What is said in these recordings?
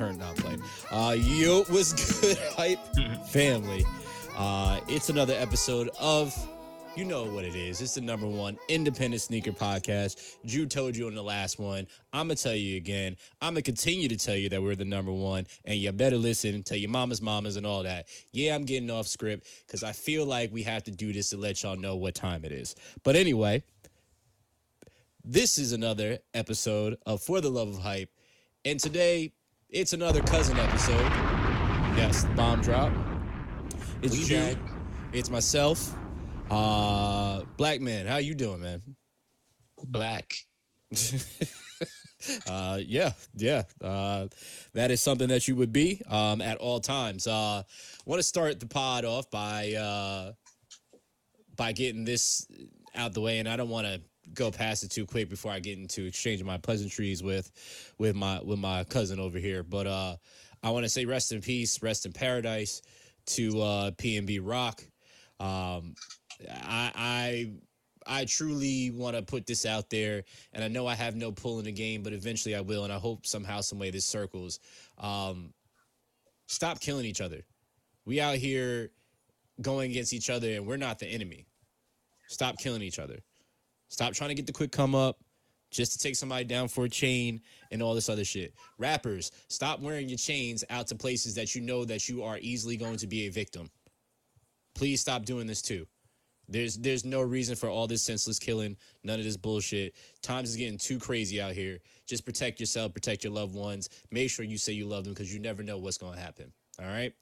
my return not play. Uh, yo, was good, hype family. Uh, it's another episode of. You know what it is. It's the number one independent sneaker podcast. Drew told you in the last one. I'm going to tell you again. I'm going to continue to tell you that we're the number one, and you better listen. Tell your mama's mamas and all that. Yeah, I'm getting off script because I feel like we have to do this to let y'all know what time it is. But anyway, this is another episode of For the Love of Hype. And today, it's another cousin episode. Yes, bomb drop. It's Drew. back. It's myself. Uh Black man, how you doing, man? Black. Uh yeah, yeah. Uh that is something that you would be um at all times. Uh want to start the pod off by uh by getting this out the way and I don't want to go past it too quick before I get into exchanging my pleasantries with with my with my cousin over here. But uh I want to say rest in peace, rest in paradise to uh PNB Rock. Um I I I truly want to put this out there, and I know I have no pull in the game, but eventually I will, and I hope somehow, some way, this circles. Um, stop killing each other. We out here going against each other, and we're not the enemy. Stop killing each other. Stop trying to get the quick come up just to take somebody down for a chain and all this other shit. Rappers, stop wearing your chains out to places that you know that you are easily going to be a victim. Please stop doing this too. There's there's no reason for all this senseless killing, none of this bullshit. Times is getting too crazy out here. Just protect yourself, protect your loved ones. Make sure you say you love them because you never know what's going to happen. All right.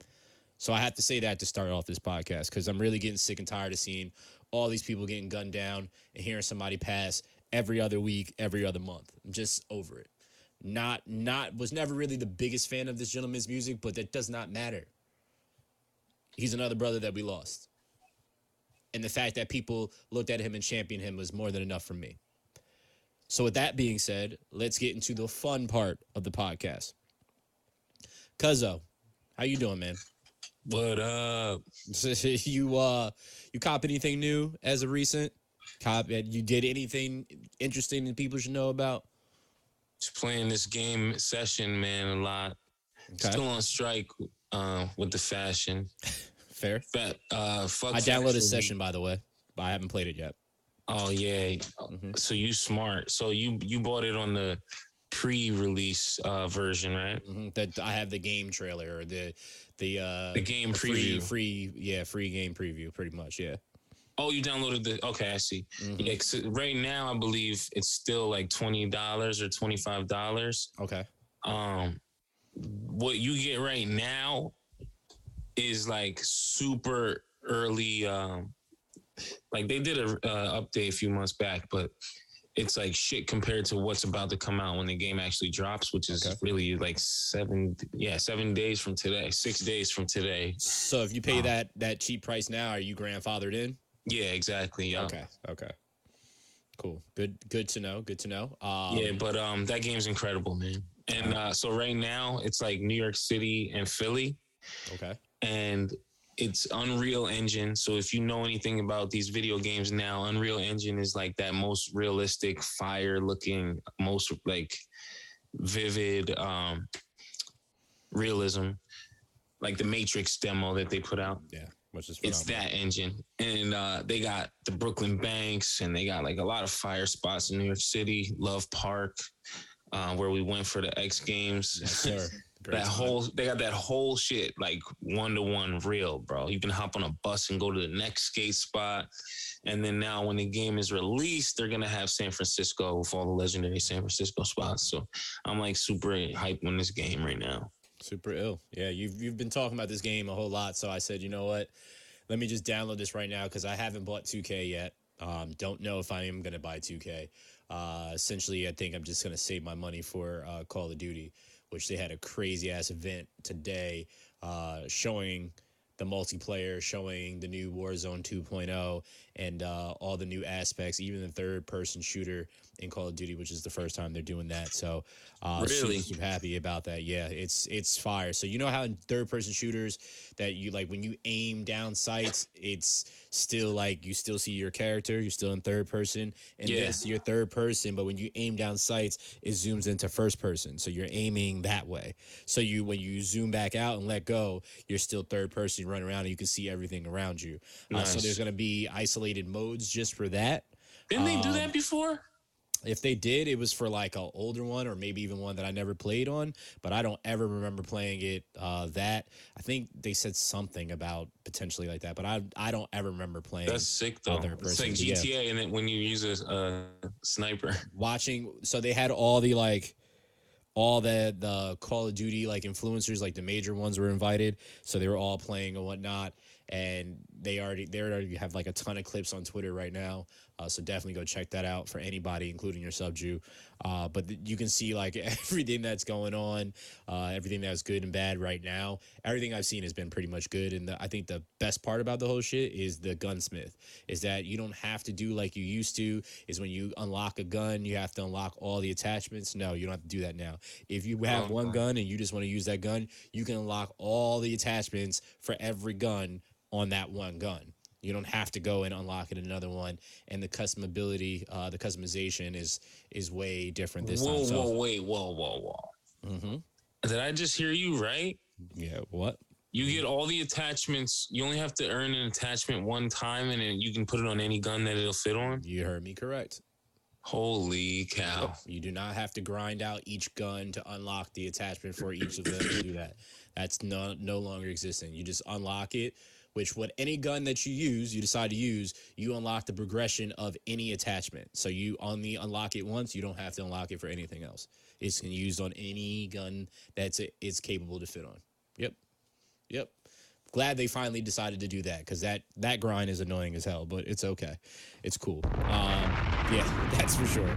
So I have to say that to start off this podcast because I'm really getting sick and tired of seeing all these people getting gunned down and hearing somebody pass every other week, every other month. I'm just over it. Not not was never really the biggest fan of this gentleman's music, but that does not matter. He's another brother that we lost. And the fact that people looked at him and championed him was more than enough for me. So with that being said, let's get into the fun part of the podcast. Cuzzo, how you doing, man? What up? you uh you cop anything new as of recent? Cop you did anything interesting that people should know about? Just playing this game session, man, a lot. Okay. Still on strike uh, with the fashion. Fair. Fat, uh, fuck I downloaded Fashion session by the way, but I haven't played it yet. Oh yeah. Mhm. So you smart. So you you bought it on the pre-release uh, version, right? Mhm, That I have the game trailer or the the uh The game free preview. free yeah, free game preview pretty much, yeah. Oh, you downloaded the. Okay, I see. Mhm. Yeah, right now I believe it's still like twenty dollars or twenty five dollars. Okay. um what you get right now is like super early um like they did a uh, update a few months back but it's like shit compared to what's about to come out when the game actually drops which is Okay. really like seven yeah seven days from today six days from today So if you pay Um, that that cheap price now, are you grandfathered in? yeah exactly yeah Okay. Okay. Cool. Good good to know. Good to know. Um yeah but um that game's incredible man and uh so right now it's like new york city and philly okay. and it's Unreal Engine. So if you know anything about these video games now, Unreal Engine is like that most realistic, fire looking, most like vivid um realism. Like the Matrix demo that they put out. Yeah. Which is It's that engine. And uh they got the Brooklyn Banks and they got like a lot of fire spots in New York City, Love Park, uh, where we went for the X Games. Yes, sir. Great that time. whole they got that whole shit like one to one real, bro. You can hop on a bus and go to the next skate spot. And then now when the game is released, they're gonna have San Francisco with all the legendary San Francisco spots. So I'm like super hyped on this game right now. Super ill. Yeah, you've you've been talking about this game a whole lot, so I said, you know what? Let me just download this right now because I haven't bought 2K yet. Um, don't know if I am gonna buy 2K. Uh, essentially, I think I'm just gonna save my money for uh, Call of Duty, which they had a crazy ass event today, uh, showing the multiplayer, showing the new Warzone 2.0, and uh, all the new aspects, even the third person shooter in Call of Duty, which is the first time they're doing that. So, uh, Really? super happy about that. Yeah, it's it's fire. So you know how in third person shooters that you like when you aim down sights, it's still like you still see your character. You're still in third person, and Yeah. this you're third person. But when you aim down sights, it zooms into first person, so you're aiming that way. So you when you zoom back out and let go, you're still third person. You run around and you can see everything around you. Uh, so there's gonna be isolated modes just for that. Didn't they do Um, that before? If they did, it was for like an older one or maybe even one that I never played on, but I don't ever remember playing it. Uh, that I think they said something about potentially like that, but I I don't ever remember playing. That's sick though. It's like person, yeah. GTA, and then when you use a uh, sniper. watching. So they had all the like all the the Call of Duty like influencers, like the major ones were invited, so they were all playing and whatnot. And they already they already have like a ton of clips on Twitter right now. Uh, so definitely go check that out for anybody, including your sub Jew. Uh, but th- you can see like everything that's going on, uh, everything that's good and bad right now. Everything I've seen has been pretty much good. And the, I think the best part about the whole shit is the gunsmith. Is that you don't have to do like you used to. Is when you unlock a gun, you have to unlock all the attachments. No, you don't have to do that now. If you have Oh, one gun and you just want to use that gun, you can unlock all the attachments for every gun on that one gun. You don't have to go and unlock it another one, and the customability, uh, the customization is is way different this whoa, time. So, whoa, wait, whoa, whoa, whoa. Mhm. Did I just hear you right? yeah, what? You get all the attachments. You only have to earn an attachment one time, and then you can put it on any gun that it'll fit on. You heard me correct. Holy cow! You do not have to grind out each gun to unlock the attachment for each of them to do that. That's no no longer existing. You just unlock it, which what any gun that you use, you decide to use, you unlock the progression of any attachment. So you only unlock it once, you don't have to unlock it for anything else. It's used on any gun that's it's capable to fit on. Yep. Yep. Glad they finally decided to do that because that that grind is annoying as hell, but it's okay. It's cool. Um, yeah, that's for sure.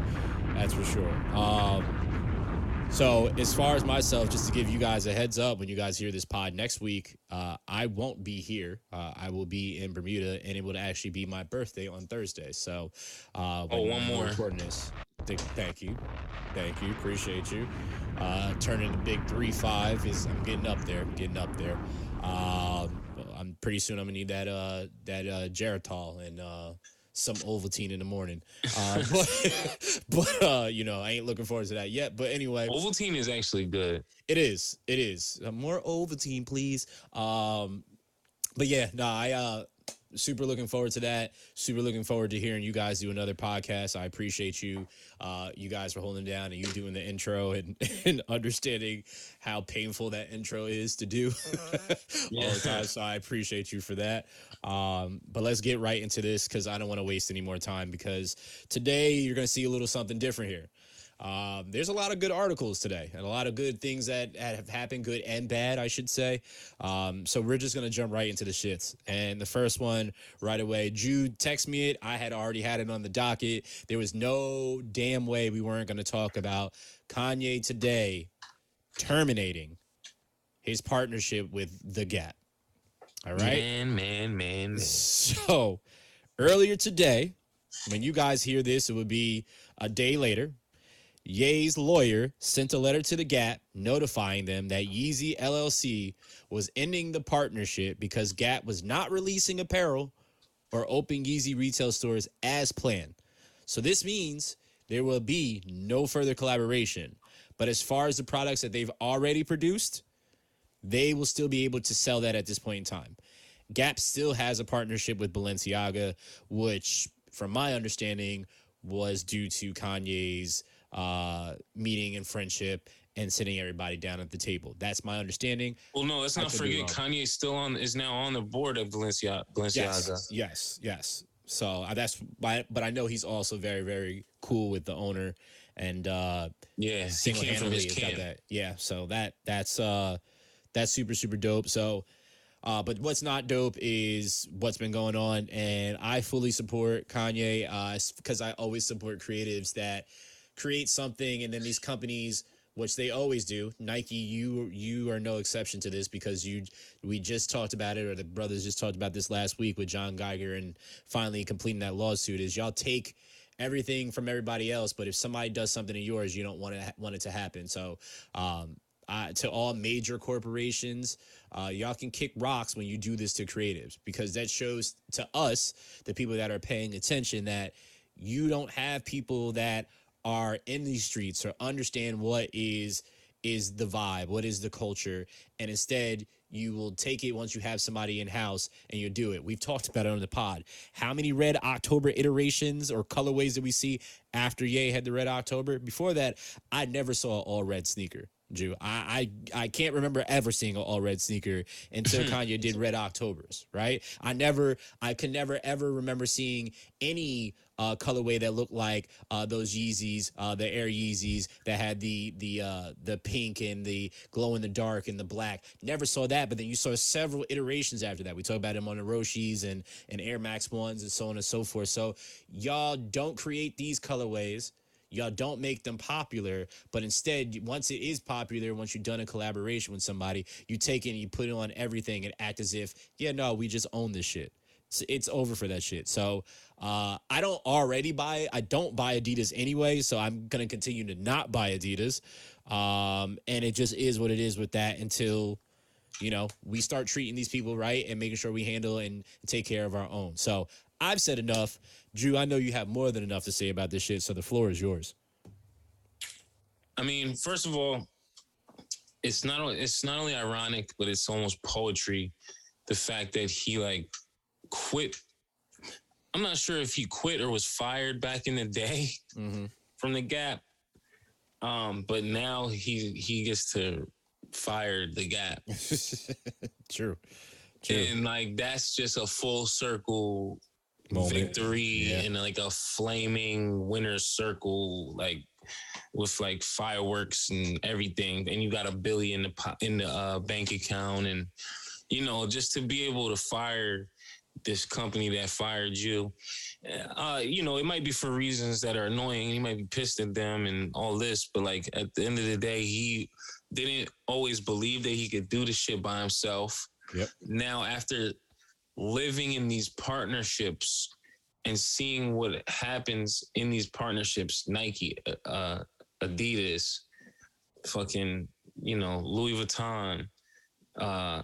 That's for sure. Um, so as far as myself, just to give you guys a heads up, when you guys hear this pod next week, uh, I won't be here. Uh, I will be in Bermuda, and it would actually be my birthday on Thursday. So, uh, Oh, one more. this. Th- Thank you, thank you, appreciate you. Uh, turning the big three five is I'm getting up there, getting up there. Um, I'm pretty soon. I'm gonna need that uh that uh Geritol and uh some Ovaltine in the morning. Uh, but but uh, you know I ain't looking forward to that yet. But anyway, Ovaltine is actually good. it is. It is. Uh, more Ovaltine, please. Um, but yeah, no, I uh super looking forward to that. Super looking forward to hearing you guys do another podcast. I appreciate you, uh, you guys for holding down and you doing the intro and, and understanding how painful that intro is to do all the time. So I appreciate you for that. Um, but let's get right into this because I don't want to waste any more time because today you're going to see a little something different here. Um, there's a lot of good articles today and a lot of good things that have happened, good and bad, I should say. Um, so we're just gonna jump right into the shits. And the first one right away, Jude text me it. I had already had it on the docket. There was no damn way we weren't gonna talk about Kanye today terminating his partnership with The Gap. All right. Man, man, man. man. So earlier today, when you guys hear this, it would be a day later. Ye's lawyer sent a letter to the Gap notifying them that Yeezy LLC was ending the partnership because Gap was not releasing apparel or opening Yeezy retail stores as planned. So this means there will be no further collaboration. But as far as the products that they've already produced, they will still be able to sell that at this point in time. Gap still has a partnership with Balenciaga, which, from my understanding, was due to Kanye's uh, meeting and friendship and sitting everybody down at the table. That's my understanding. Well, no, let's not forget. Kanye still on is now on the board of Balenciaga. Balenciaga. Yes, yes, yes. So uh, that's why, but I know he's also very, very cool with the owner and uh, Yeah, he came from his camp. that. Yeah, so that that's uh that's super super dope. So uh but what's not dope is what's been going on and I fully support Kanye uh cuz I always support creatives that create something and then these companies which they always do. Nike, you you are no exception to this because you we just talked about it, or the brothers just talked about this last week with John Geiger and finally completing that lawsuit. Is y'all take everything from everybody else, but if somebody does something to yours, you don't want to want it to happen. So, um, to all major corporations, uh, y'all can kick rocks when you do this to creatives because that shows to us, the people that are paying attention, that you don't have people that are in these streets or understand what is is the vibe, what is the culture, and instead you will take it once you have somebody in house and you do it. We've talked about it on the pod. How many red October iterations or colorways did we see after Ye had the red October? Before that, I never saw an all red sneaker. Jew. I, I I can't remember ever seeing an all red sneaker until Kanye did Red Octobers, right? I never, I can never ever remember seeing any uh, colorway that looked like uh, those Yeezys, uh, the Air Yeezys that had the the uh, the pink and the glow in the dark and the black. Never saw that, but then you saw several iterations after that. We talked about them on the Roshis and and Air Max ones and so on and so forth. So y'all don't create these colorways y'all don't make them popular but instead once it is popular once you've done a collaboration with somebody you take it and you put it on everything and act as if yeah no we just own this shit it's, it's over for that shit so uh, i don't already buy i don't buy adidas anyway so i'm gonna continue to not buy adidas um, and it just is what it is with that until you know we start treating these people right and making sure we handle and take care of our own so i've said enough Drew, I know you have more than enough to say about this shit, so the floor is yours. I mean, first of all, it's not it's not only ironic, but it's almost poetry. The fact that he like quit. I'm not sure if he quit or was fired back in the day mm-hmm. from the Gap. Um, but now he he gets to fire the Gap. True. True. And like that's just a full circle Moment. victory yeah. in like a flaming winner's circle, like with like fireworks and everything, and you got a billion in the in the uh, bank account, and you know just to be able to fire this company that fired you. Uh, you know, it might be for reasons that are annoying. He might be pissed at them and all this, but like at the end of the day, he didn't always believe that he could do the shit by himself. Yep. Now, after living in these partnerships and seeing what happens in these partnerships Nike, uh, Adidas, fucking, you know, Louis Vuitton, uh,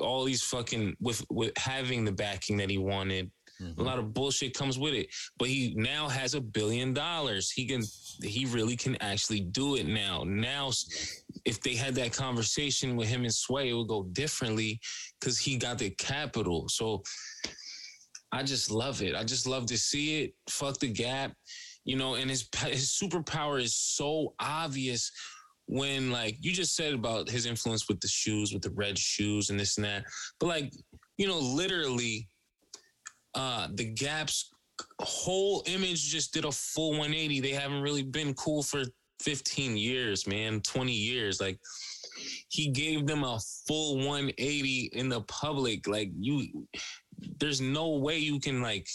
all these fucking with with having the backing that he wanted. Mm-hmm. A lot of bullshit comes with it, but he now has a billion dollars. He can, he really can actually do it now. Now, if they had that conversation with him and Sway, it would go differently because he got the capital. So I just love it. I just love to see it. Fuck the gap, you know. And his his superpower is so obvious when, like, you just said about his influence with the shoes, with the red shoes and this and that. But like, you know, literally, uh, the Gap's whole image just did a full 180. They haven't really been cool for 15 years, man, 20 years. Like he gave them a full 180 in the public. Like you there's no way you can like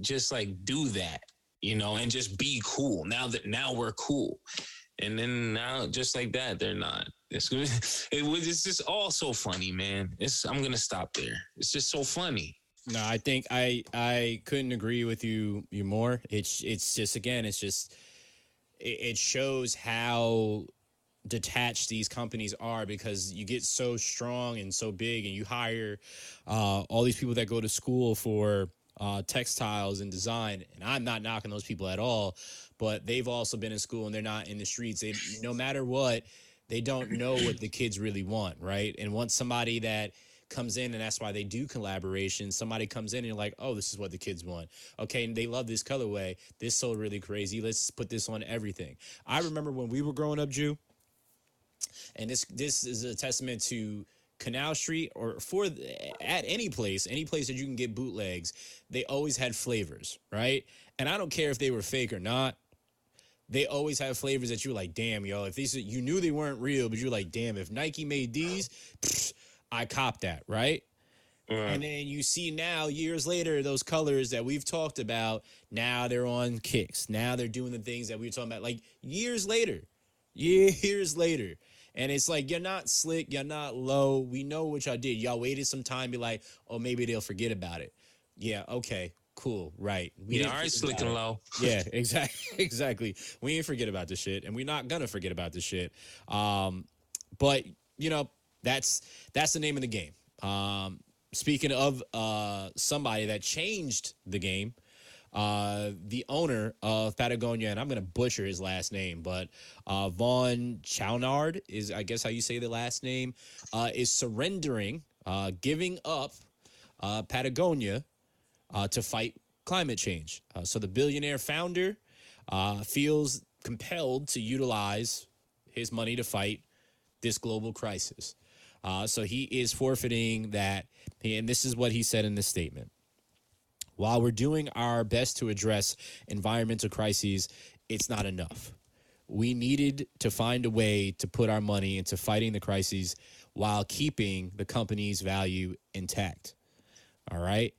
just like do that, you know, and just be cool. Now that now we're cool. And then now just like that, they're not. It's it was it's just all so funny, man. It's I'm gonna stop there. It's just so funny. No, I think I I couldn't agree with you you more. It's it's just again, it's just it shows how detached these companies are because you get so strong and so big and you hire uh, all these people that go to school for uh, textiles and design and i'm not knocking those people at all but they've also been in school and they're not in the streets they no matter what they don't know what the kids really want right and once somebody that comes in and that's why they do collaboration. Somebody comes in and you're like, oh, this is what the kids want. Okay, and they love this colorway. This sold really crazy. Let's put this on everything. I remember when we were growing up, Jew, and this this is a testament to Canal Street or for at any place, any place that you can get bootlegs, they always had flavors, right? And I don't care if they were fake or not. They always have flavors that you're like, damn, yo, if these you knew they weren't real, but you're like, damn, if Nike made these, I cop that, right? And then you see now, years later, those colors that we've talked about, now they're on kicks. Now they're doing the things that we were talking about, like years later, years later. And it's like, you're not slick, you're not low. We know what y'all did. Y'all waited some time, be like, oh, maybe they'll forget about it. Yeah, okay, cool, right. We yeah, all right, slick and low. yeah, exactly, exactly. We ain't forget about this shit, and we're not gonna forget about this shit. Um, but you know that's that's the name of the game. Um, speaking of uh, somebody that changed the game, uh, the owner of Patagonia, and I'm going to butcher his last name, but uh, Vaughn Chouinard is, I guess, how you say the last name, uh, is surrendering, uh, giving up uh, Patagonia uh, to fight climate change. Uh, so the billionaire founder uh, feels compelled to utilize his money to fight this global crisis. Uh, so he is forfeiting that. And this is what he said in this statement. While we're doing our best to address environmental crises, it's not enough. We needed to find a way to put our money into fighting the crises while keeping the company's value intact. All right.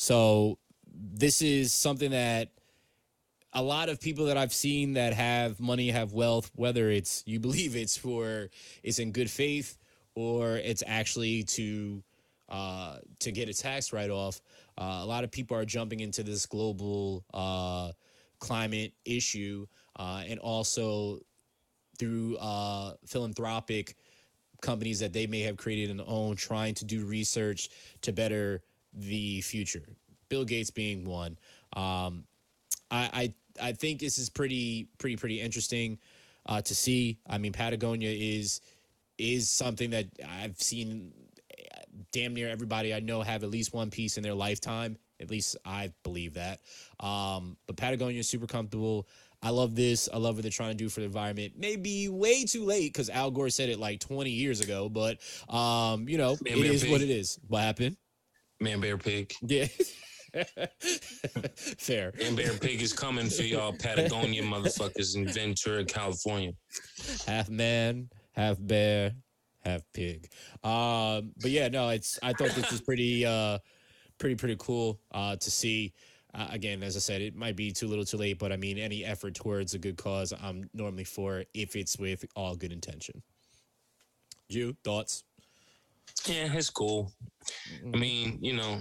So this is something that a lot of people that I've seen that have money, have wealth, whether it's you believe it's for it's in good faith or it's actually to uh, to get a tax write off. Uh, a lot of people are jumping into this global uh, climate issue uh, and also through uh, philanthropic companies that they may have created and own, trying to do research to better the future. Bill Gates being one. Um, I, I I think this is pretty pretty pretty interesting uh, to see. I mean, Patagonia is is something that I've seen damn near everybody I know have at least one piece in their lifetime. At least I believe that. Um, but Patagonia is super comfortable. I love this. I love what they're trying to do for the environment. Maybe way too late because Al Gore said it like 20 years ago, but um, you know, Man, it is what it is. What happened? Man, bear, pig. Yeah. Fair. And Bear Pig is coming for y'all Patagonia motherfuckers in Ventura, California. Half man, half bear, half pig. Um, but yeah, no, it's I thought this was pretty uh pretty pretty cool uh to see. Uh, again, as I said, it might be too little too late, but I mean, any effort towards a good cause, I'm normally for if it's with all good intention. You thoughts? Yeah, it's cool. I mm-hmm. mean, you know,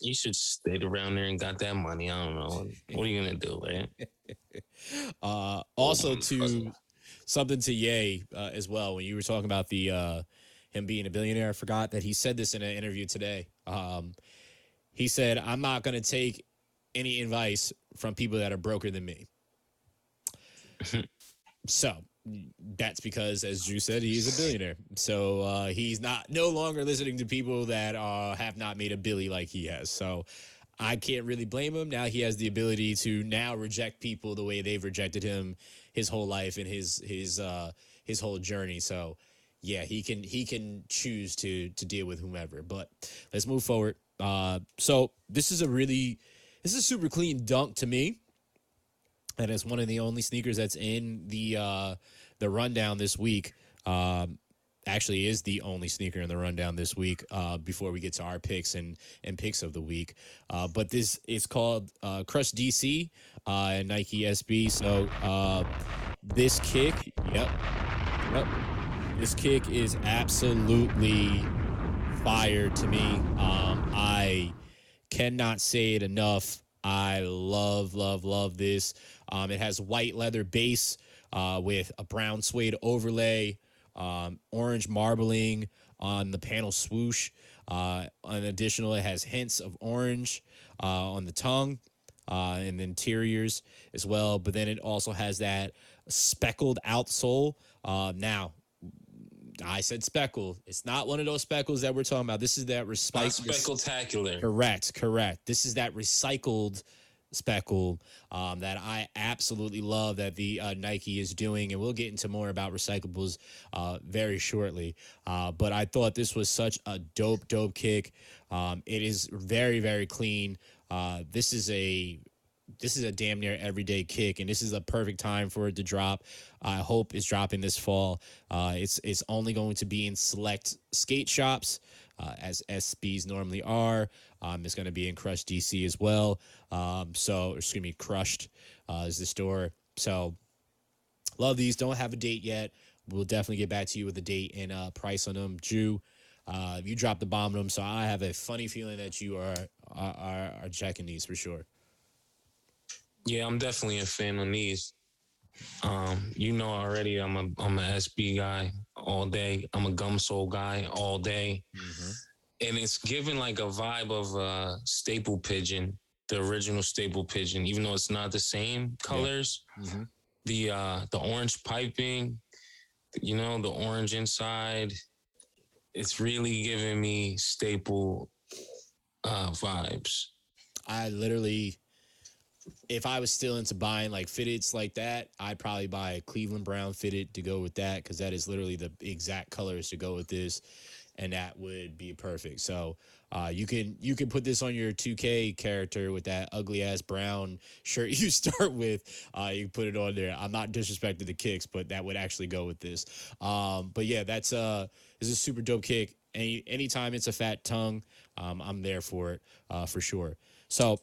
you should stayed around there and got that money. I don't know. What are you gonna do, right? uh, also, to something to Ye uh, as well. When you were talking about the uh, him being a billionaire, I forgot that he said this in an interview today. Um, he said, "I'm not gonna take any advice from people that are broker than me." so that's because, as Drew said, he's a billionaire. So uh, he's not no longer listening to people that uh, have not made a billy like he has. So I can't really blame him. Now he has the ability to now reject people the way they've rejected him his whole life and his his uh, his whole journey. So yeah, he can he can choose to to deal with whomever. But let's move forward. Uh, so this is a really this is a super clean dunk to me and it's one of the only sneakers that's in the uh, the rundown this week. Um, actually, is the only sneaker in the rundown this week. Uh, before we get to our picks and and picks of the week, uh, but this is called uh, Crush DC uh, and Nike SB. So uh, this kick, yep, yep, this kick is absolutely fire to me. Um, I cannot say it enough. I love, love, love this. Um, it has white leather base uh, with a brown suede overlay, um, orange marbling on the panel swoosh. Uh, in additional, it has hints of orange uh, on the tongue uh, and the interiors as well. But then it also has that speckled outsole. Uh, now, I said speckle. It's not one of those speckles that we're talking about. This is that recycled. Speckletacular. Correct, correct. This is that recycled speckle um, that I absolutely love that the uh, Nike is doing, and we'll get into more about recyclables uh, very shortly. Uh, but I thought this was such a dope, dope kick. Um, it is very, very clean. Uh, this is a this is a damn near everyday kick, and this is a perfect time for it to drop. I hope it's dropping this fall. Uh, it's it's only going to be in select skate shops, uh, as SBs normally are. Um, it's going to be in Crush DC as well. Um, so it's going to be Crushed uh, is the store. So love these. Don't have a date yet. We'll definitely get back to you with a date and uh, price on them. Drew, uh, you dropped the bomb on them, so I have a funny feeling that you are are, are checking these for sure. Yeah, I'm definitely a fan on these. Um, you know already I'm a I'm a SB guy all day. I'm a gum sole guy all day. Mm-hmm. And it's given like a vibe of a staple pigeon, the original staple pigeon, even though it's not the same colors. Mm-hmm. The uh the orange piping, you know, the orange inside. It's really giving me staple uh vibes. I literally, if I was still into buying like fitteds like that, I'd probably buy a Cleveland Brown fitted to go with that because that is literally the exact colors to go with this, and that would be perfect. So uh, you can you can put this on your 2K character with that ugly ass brown shirt you start with. Uh, you can put it on there. I'm not disrespecting the kicks, but that would actually go with this. Um, but yeah, that's uh, this is a super dope kick. Any anytime it's a fat tongue, um, I'm there for it uh, for sure. So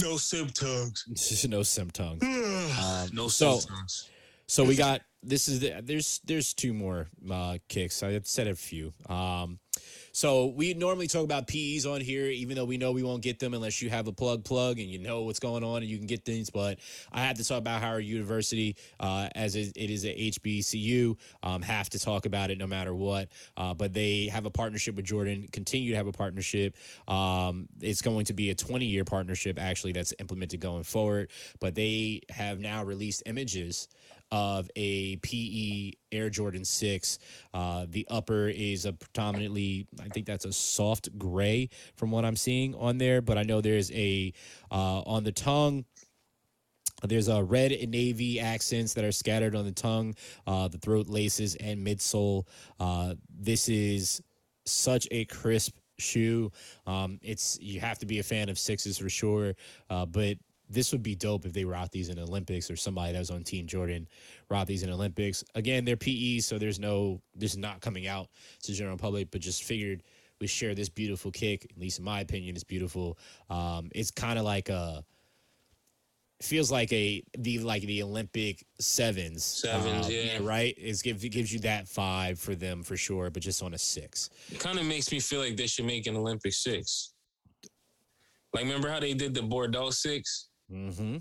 No symptoms. no sim tongue. Um, no so- symptoms. So we got this is the there's there's two more uh, kicks. I said a few. Um, so we normally talk about PEs on here, even though we know we won't get them unless you have a plug plug and you know what's going on and you can get things. But I have to talk about Howard University uh, as it is a HBCU. Um, have to talk about it no matter what. Uh, but they have a partnership with Jordan. Continue to have a partnership. Um, it's going to be a 20 year partnership actually that's implemented going forward. But they have now released images of a PE Air Jordan 6. Uh, the upper is a predominantly, I think that's a soft gray from what I'm seeing on there, but I know there's a, uh, on the tongue, there's a red and navy accents that are scattered on the tongue, uh, the throat laces, and midsole. Uh, this is such a crisp shoe. Um, it's you have to be a fan of sixes for sure, uh, but this would be dope if they rock these in Olympics or somebody that was on Team Jordan rock these in Olympics. Again, they're PE, so there's no this is not coming out to the general public, but just figured we share this beautiful kick. At least in my opinion, it's beautiful. Um, it's kind of like a feels like a the like the Olympic sevens. Sevens, um, yeah. right. It's it gives you that five for them for sure, but just on a six. It kind of makes me feel like they should make an Olympic six. Like, remember how they did the Bordeaux six? Mm-hmm.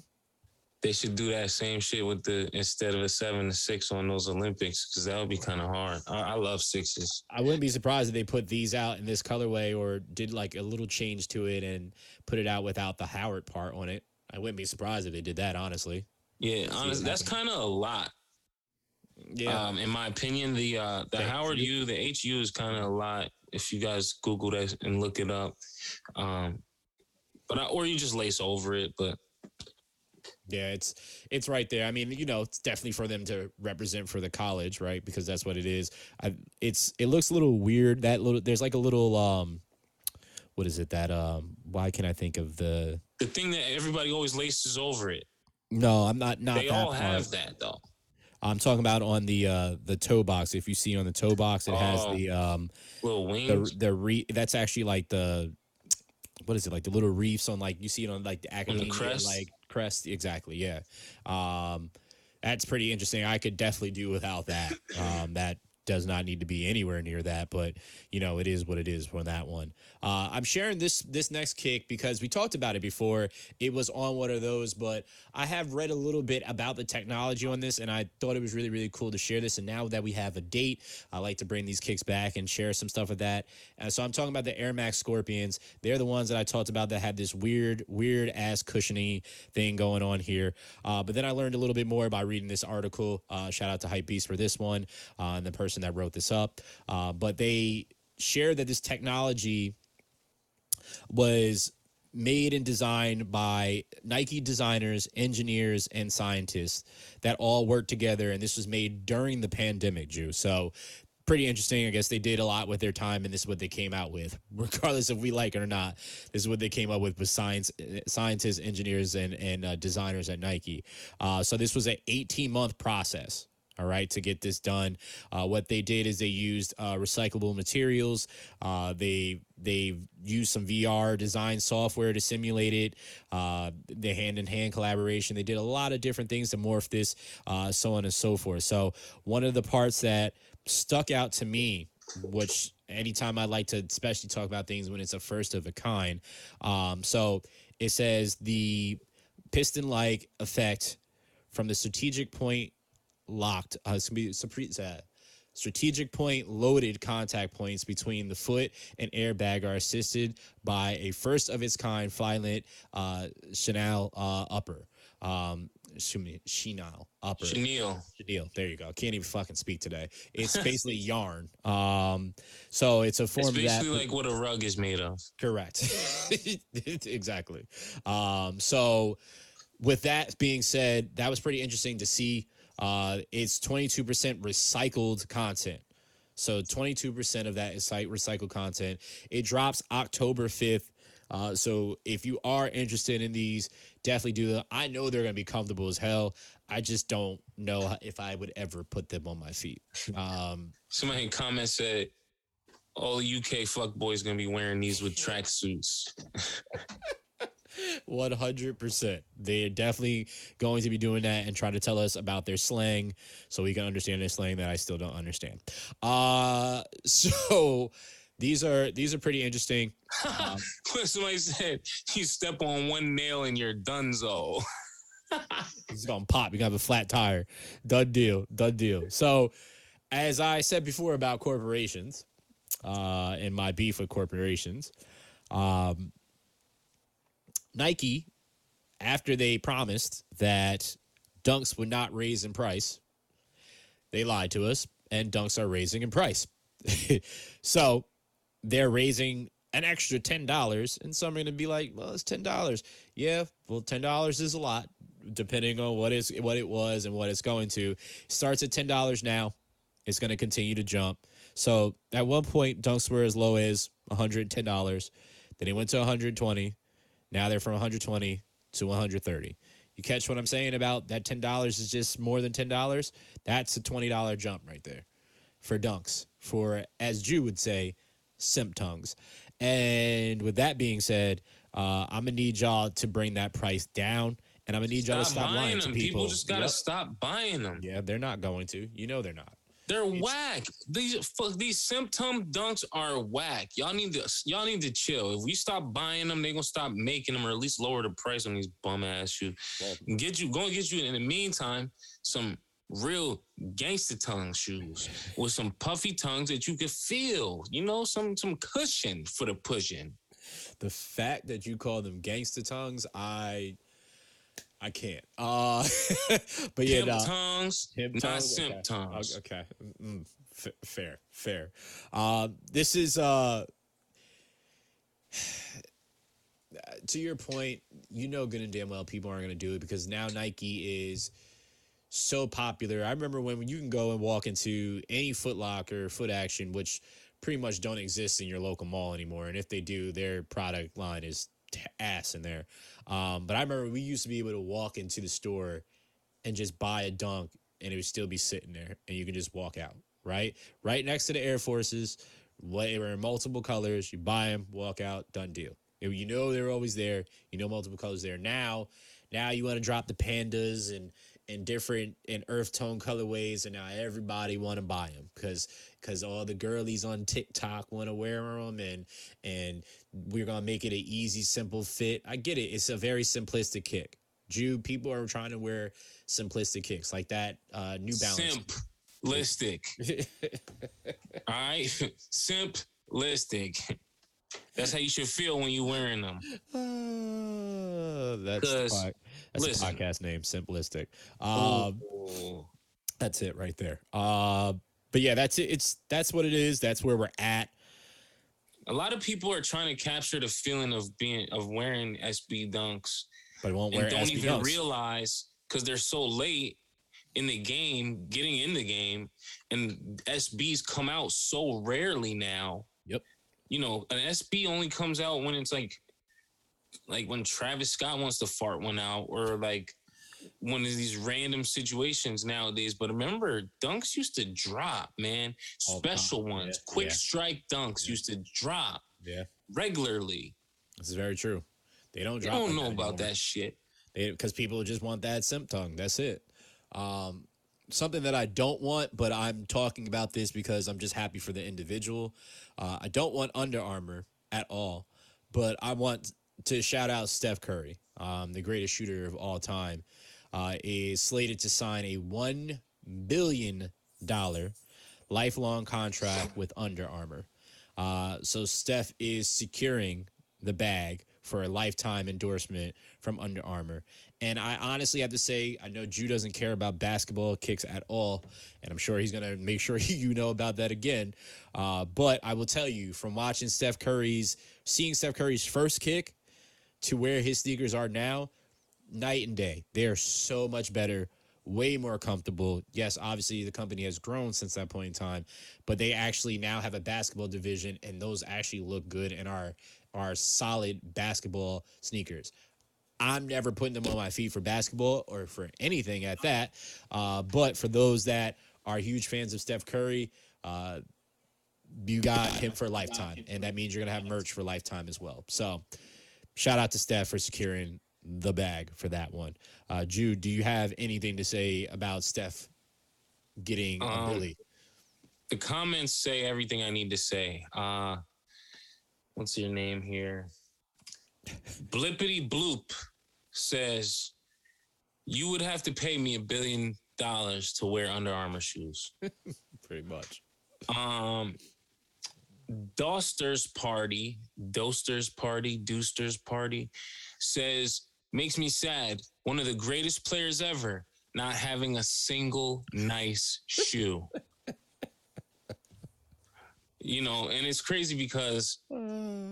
They should do that same shit with the instead of a seven to six on those Olympics because that would be kind of hard. I, I love sixes. I wouldn't be surprised if they put these out in this colorway or did like a little change to it and put it out without the Howard part on it. I wouldn't be surprised if they did that, honestly. Yeah, honestly, that's kind of a lot. Yeah. Um, in my opinion, the uh, the Thank Howard you. U, the HU is kind of a lot. If you guys Google that and look it up, um, but I, or you just lace over it. But Yeah, it's it's right there. I mean, you know, it's definitely for them to represent for the college, right? Because that's what it is. I it's it looks a little weird. That little there's like a little um what is it that um why can I think of the the thing that everybody always laces over it, No, I'm not not they all part. have that though. I'm talking about on the uh the toe box. If you see on the toe box, it has Oh. the um Little the wings. the re that's actually like the what is it like the little reefs on like you see it on like the academia crest? like crest? Exactly yeah. Um that's pretty interesting. I could definitely do without that. Um that does not need to be anywhere near that but you know it is what it is for that one. Uh i'm sharing this this next kick because we talked about it before. It was on one of those but i have read a little bit about the technology on this and i thought it was really really cool to share this. And now that we have a date i like to bring these kicks back and share some stuff with that. Uh, so i'm talking about the air max scorpions. They're the ones that i talked about that had this weird weird ass cushiony thing going on here. Uh, but then i learned a little bit more by reading this article. Uh, shout out to Hypebeast for this one uh, and the person that wrote this up uh, but they shared that this technology was made and designed by Nike designers, engineers, and scientists that all worked together. And this was made during the pandemic, Jew. So pretty interesting. I guess they did a lot with their time, and this is what they came out with. Regardless if we like it or not, this is what they came up with with science, scientists, engineers, and and uh, designers at Nike. Uh, so this was an 18 month process all right to get this done. Uh, what they did is they used uh, recyclable materials. Uh, they they used some vr design software to simulate it. Uh, the hand-in-hand collaboration. They did a lot of different things to morph this uh, so on and so forth. So one of the parts that stuck out to me which anytime i like to especially talk about things when it's a first of a kind um, so it says the piston like effect from the strategic point locked. Uh, it's gonna be surprise. Uh, strategic point loaded contact points between the foot and airbag are assisted by a first of its kind Flyknit uh, Chanel uh, upper. Um, Chenille upper. Chenille. Chenille. There you go. Can't even fucking speak today. It's basically yarn. Um, so it's a form It's basically that. like what a rug is made of. Correct. exactly. Um, so, with that being said, that was pretty interesting to see. Uh, it's 22% recycled content. So, 22% of that is site recycled content. It drops October 5th. Uh, so, if you are interested in these, definitely do them. I know they're going to be comfortable as hell. I just don't know if I would ever put them on my feet. Um, Somebody in comments said, all UK fuck boys gonna be wearing these with tracksuits. One hundred percent. They're definitely going to be doing that and try to tell us about their slang, so we can understand their slang that I still don't understand. Uh so these are these are pretty interesting. Um, Somebody said, you step on one nail and you're donezo. It's gonna pop. You have a flat tire. Done deal. Done deal. So, as I said before about corporations, uh, and my beef with corporations, um, Nike, after they promised that dunks would not raise in price, they lied to us, and dunks are raising in price. so, they're raising an extra ten dollars, and some are gonna be like, "Well, it's ten dollars." Yeah, well, ten dollars is a lot, depending on what is what it was and what it's going to. starts at ten dollars now. It's going to continue to jump. So at one point, dunks were as low as one hundred and ten dollars. Then it went to one hundred twenty. Now they're from one hundred twenty to one hundred thirty. You catch what I'm saying about that ten dollars is just more than ten dollars? That's a twenty dollar jump right there for dunks. For as Jew would say, simp tongues. And with that being said, uh, I'm gonna need y'all to bring that price down, and I'm gonna need y'all to stop lying buying to them. people. People just gotta Yep. stop buying them. Yeah, they're not going to. You know they're not. They're whack. These fuck these symptom dunks are whack. Y'all need to y'all need to chill. If we stop buying them, they gonna stop making them or at least lower the price on these bum ass shoes. And Get you go and get you in the meantime some real gangster tongue shoes with some puffy tongues that you can feel. You know, some some cushion for the pushing. The fact that you call them gangster tongues, I, I can't. Uh, but yeah, nah. tongues, Pimp not simp okay. Okay, Mm, f- fair, fair. Uh, this is uh, to your point. You know, good and damn well, people aren't going to do it because now Nike is so popular. I remember when you can go and walk into any Foot Locker, Foot Action, which pretty much don't exist in your local mall anymore, and if they do, their product line is t- ass in there. Um, but I remember we used to be able to walk into the store and just buy a dunk and it would still be sitting there and you can just walk out right? Right next to the air forces they were in multiple colors you buy them walk out done deal. You know they're always there you know multiple colors there. Now now you want to drop the pandas and and different and earth tone colorways and now everybody want to buy them because because all the girlies on tiktok want to wear them and and we're gonna make it an easy simple fit i get it it's a very simplistic kick Jew people are trying to wear simplistic kicks like that uh new balance Simplistic. All right, simplistic. That's how you should feel when you're wearing them. Uh, that's the 'Cause, pod- that's a podcast name simplistic um Ooh. That's it right there. Uh, but yeah, that's it. It's that's what it is. That's where we're at. a lot of people are trying to capture the feeling of being of wearing SB dunks But won't wear don't SB even dunks. realize because they're so late in the game, getting in the game, and SBs come out so rarely now. Yep. You know, an SB only comes out when it's like, like when Travis Scott wants to fart one out, or like one of these random situations nowadays. But remember, dunks used to drop, man. All the time. Special ones, Yeah, quick yeah. strike dunks Yeah. used to drop Yeah, regularly. this is very true. They don't drop. don't like know that about anymore. that shit. because people just want that simp tongue. That's it. Um, something that I don't want, but I'm talking about this because I'm just happy for the individual. Uh, I don't want Under Armour at all, but I want to shout out Steph Curry, um, the greatest shooter of all time. uh, is slated to sign a $1 billion lifelong contract with Under Armour. Uh, so Steph is securing the bag for a lifetime endorsement from Under Armour. And I honestly have to say, I know Jew doesn't care about basketball kicks at all, and I'm sure he's gonna make sure you know about that again. Uh, but I will tell you, from watching Steph Curry's, seeing Steph Curry's first kick to where his sneakers are now, night and day. They are so much better, way more comfortable. Yes, obviously the company has grown since that point in time, but they actually now have a basketball division, and those actually look good and are are solid basketball sneakers. I'm never putting them on my feet for basketball or for anything at that. Uh, but for those that are huge fans of Steph Curry, uh, you got him for a lifetime, and that means you're gonna have merch for lifetime as well. So, shout out to Steph for securing the bag for that one. Uh, Jude, do you have anything to say about Steph getting Um, a Billy? The comments say everything I need to say. Uh, what's your name here? Blippity Bloop says you would have to pay me a billion dollars to wear Under Armour shoes. Pretty much. Um, Dosters Party, Dosters Party, Doosters Party says makes me sad. One of the greatest players ever not having a single nice shoe. you know, and it's crazy because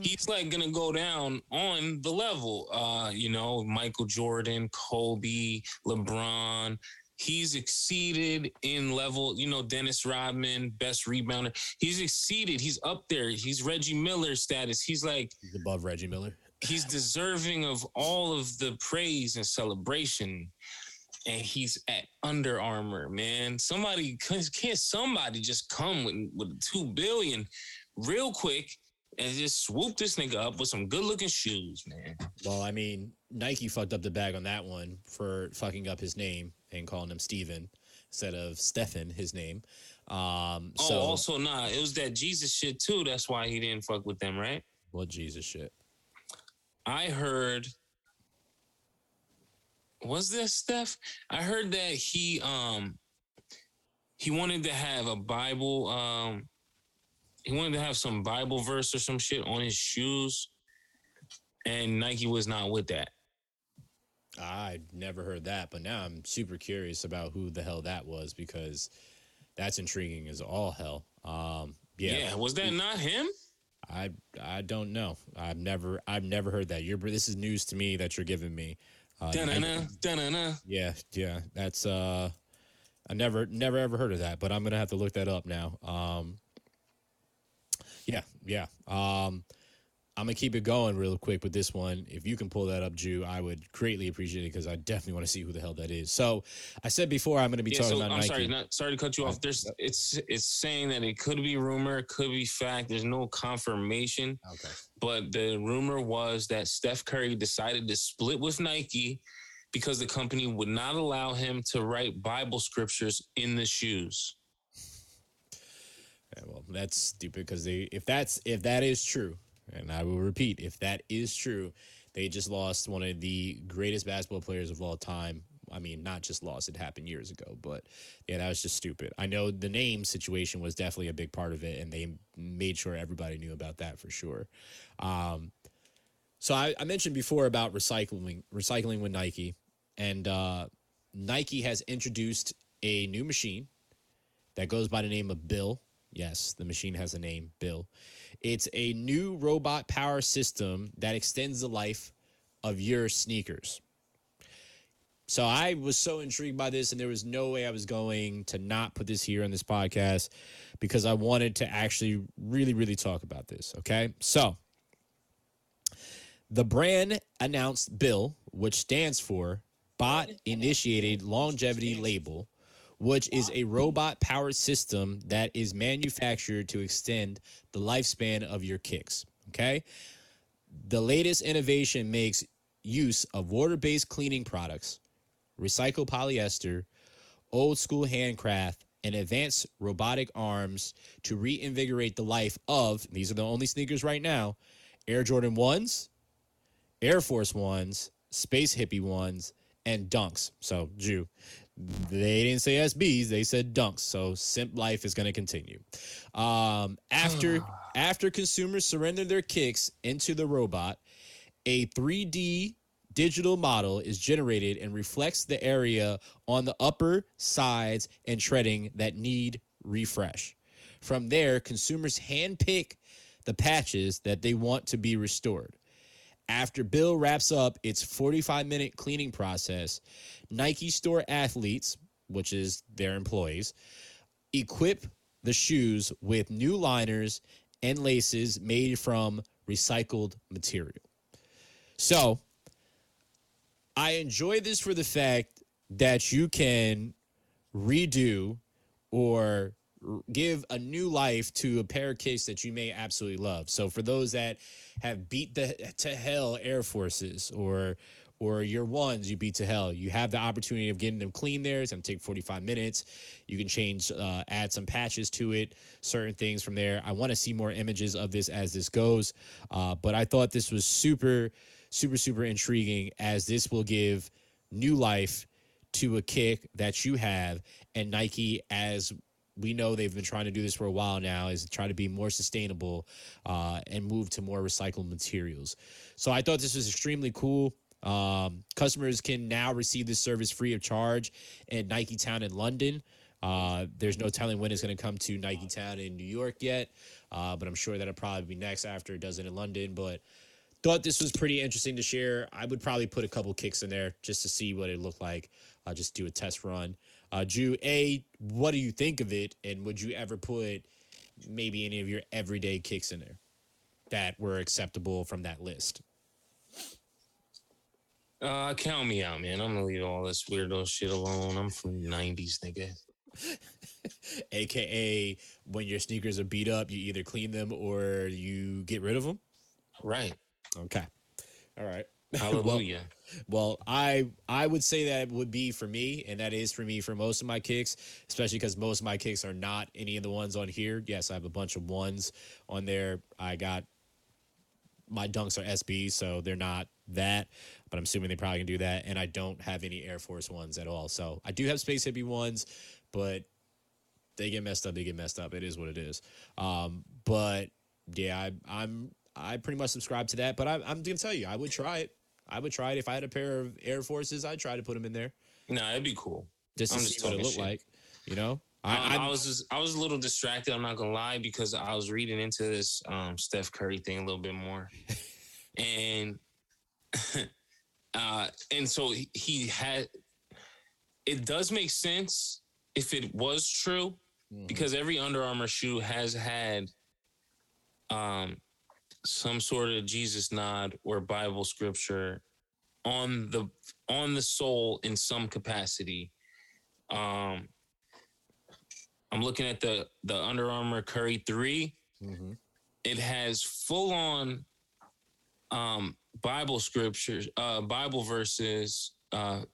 he's like gonna go down on the level. Uh, you know, Michael Jordan, Kobe, LeBron. He's exceeded in level, you know, Dennis Rodman, best rebounder. He's exceeded. He's up there. He's Reggie Miller status. He's like, He's above Reggie Miller. he's deserving of all of the praise and celebration. And he's at Under Armour, man. Somebody can't somebody just come with, with two billion real quick and just swoop this nigga up with some good looking shoes, man. Well, I mean, Nike fucked up the bag on that one for fucking up his name and calling him Steven instead of Stefan, his name. Um, Oh, so, also nah, it was that Jesus shit too. That's why he didn't fuck with them, right? What Jesus shit. I heard was this Steph? I heard that he um he wanted to have a Bible um he wanted to have some Bible verse or some shit on his shoes and Nike was not with that. I never heard that, but now I'm super curious about who the hell that was because that's intriguing as all hell. Um, yeah, Yeah, was that not him? I I don't know. I've never I've never heard that. You're this is news to me that you're giving me. Uh, Da-na-na, da-na-na. yeah, yeah, that's uh, I never never ever heard of that, but I'm gonna have to look that up now. Um, yeah, yeah. Um, I'm gonna keep it going real quick with this one. If you can pull that up, Jew, I would greatly appreciate it because I definitely want to see who the hell that is. So I said before I'm gonna be Yeah, talking so about I'm Nike. sorry, not sorry to cut you off. There's it's it's saying that it could be rumor, it could be fact. There's no confirmation. Okay. but the rumor was that Steph Curry decided to split with Nike because the company would not allow him to write Bible scriptures in the shoes. Yeah, well, that's stupid because they if that's if that is true, and I will repeat, if that is true, they just lost one of the greatest basketball players of all time. I mean, not just lost; it happened years ago. But yeah, that was just stupid. I know the name situation was definitely a big part of it, and they made sure everybody knew about that for sure. Um, so I, I mentioned before about recycling, recycling with Nike, and uh, Nike has introduced a new machine that goes by the name of Bill. Yes, the machine has a name, Bill. It's a new robot power system that extends the life of your sneakers. So I was so intrigued by this, and there was no way I was going to not put this here on this podcast because I wanted to actually really, really talk about this. Okay. So the brand announced Bill, which stands for Bot Initiated Longevity Label, which is a robot powered system that is manufactured to extend the lifespan of your kicks. Okay. The latest innovation makes use of water based cleaning products, recycled polyester, old school handcraft, and advanced robotic arms to reinvigorate the life of these are the only sneakers right now Air Jordan 1s, Air Force Ones, Space Hippie Ones, and dunks. So, Jew, they didn't say SBs, they said dunks. So, simp life is going to continue. Um, after after consumers surrender their kicks into the robot, a 3D digital model is generated and reflects the area on the upper sides and treading that need refresh. From there, consumers handpick the patches that they want to be restored. After Bill wraps up its 45 minute cleaning process, Nike store athletes, which is their employees, equip the shoes with new liners and laces made from recycled material. So, I enjoy this for the fact that you can redo or give a new life to a pair of kicks that you may absolutely love. So for those that have beat the to hell Air Forces or or your ones you beat to hell, you have the opportunity of getting them clean there. It's gonna take 45 minutes. You can change, uh, add some patches to it, certain things from there. I want to see more images of this as this goes. Uh, but I thought this was super, super, super intriguing as this will give new life to a kick that you have and Nike as we know they've been trying to do this for a while now is try to be more sustainable uh, and move to more recycled materials so i thought this was extremely cool um, customers can now receive this service free of charge at nike town in london uh, there's no telling when it's going to come to nike town in new york yet uh, but i'm sure that'll probably be next after it does it in london but thought this was pretty interesting to share. I would probably put a couple kicks in there just to see what it looked like. I'll just do a test run. Uh, Drew, A, what do you think of it? And would you ever put maybe any of your everyday kicks in there that were acceptable from that list? Uh, count me out, man. I'm gonna leave all this weirdo shit alone. I'm from the '90s, nigga. AKA when your sneakers are beat up, you either clean them or you get rid of them. Right. Okay. All right. Hallelujah. Well, I I would say that would be for me, and that is for me for most of my kicks, especially because most of my kicks are not any of the ones on here. Yes, I have a bunch of ones on there. I got my dunks are SB, so they're not that, but I'm assuming they probably can do that. And I don't have any Air Force ones at all. So I do have Space Hippie ones, but they get messed up. They get messed up. It is what it is. Um, but yeah, I, I'm I pretty much subscribe to that. But I, I'm gonna tell you, I would try it. I would try it if I had a pair of Air Forces. I'd try to put them in there Nah, it'd be cool. just to I'm see just what it looked shit. like. You know, I, I, I was just I was a little distracted. I'm not gonna lie because I was reading into this um, Steph Curry thing a little bit more, and uh, and so he, he had. It does make sense if it was true Mhm. because every Under Armour shoe has had um some sort of Jesus nod or Bible scripture on the on the soul in some capacity. Um I'm looking at the the Under Armour Curry 3. Mhm. It has full on um Bible scriptures, uh Bible verses, uh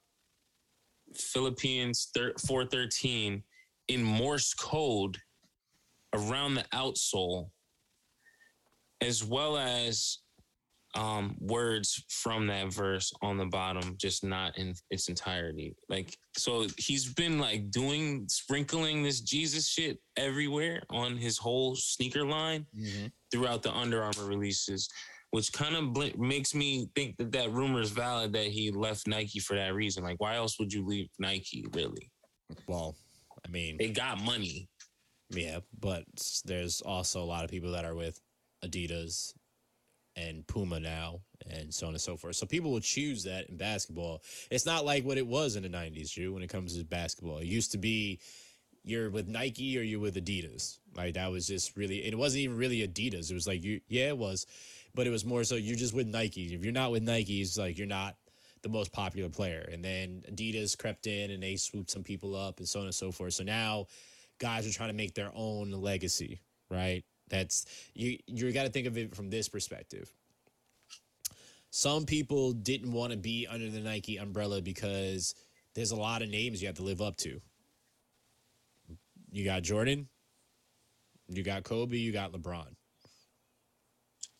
Philippians 413 in Morse code around the outsole, as well as um, words from that verse on the bottom, just not in its entirety. Like, so he's been like doing, sprinkling this Jesus shit everywhere on his whole sneaker line Mhm. throughout the Under Armour releases, which kind of bl- makes me think that that rumor is valid that he left Nike for that reason. Like, why else would you leave Nike, really? well, I mean, They got money. Yeah, but there's also a lot of people that are with Adidas and Puma now and so on and so forth. So people will choose that in basketball. It's not like what it was in the 90s, Drew, when it comes to basketball. It used to be you're with Nike or you're with Adidas. Like that was just really it wasn't even really Adidas. It was like you yeah, it was, but it was more so you're just with Nike. If you're not with Nike, it's like you're not the most popular player. And then Adidas crept in and they swooped some people up and so on and so forth. So now guys are trying to make their own legacy, right? That's you you got to think of it from this perspective. Some people didn't want to be under the Nike umbrella because there's a lot of names you have to live up to. You got Jordan, you got Kobe, you got LeBron.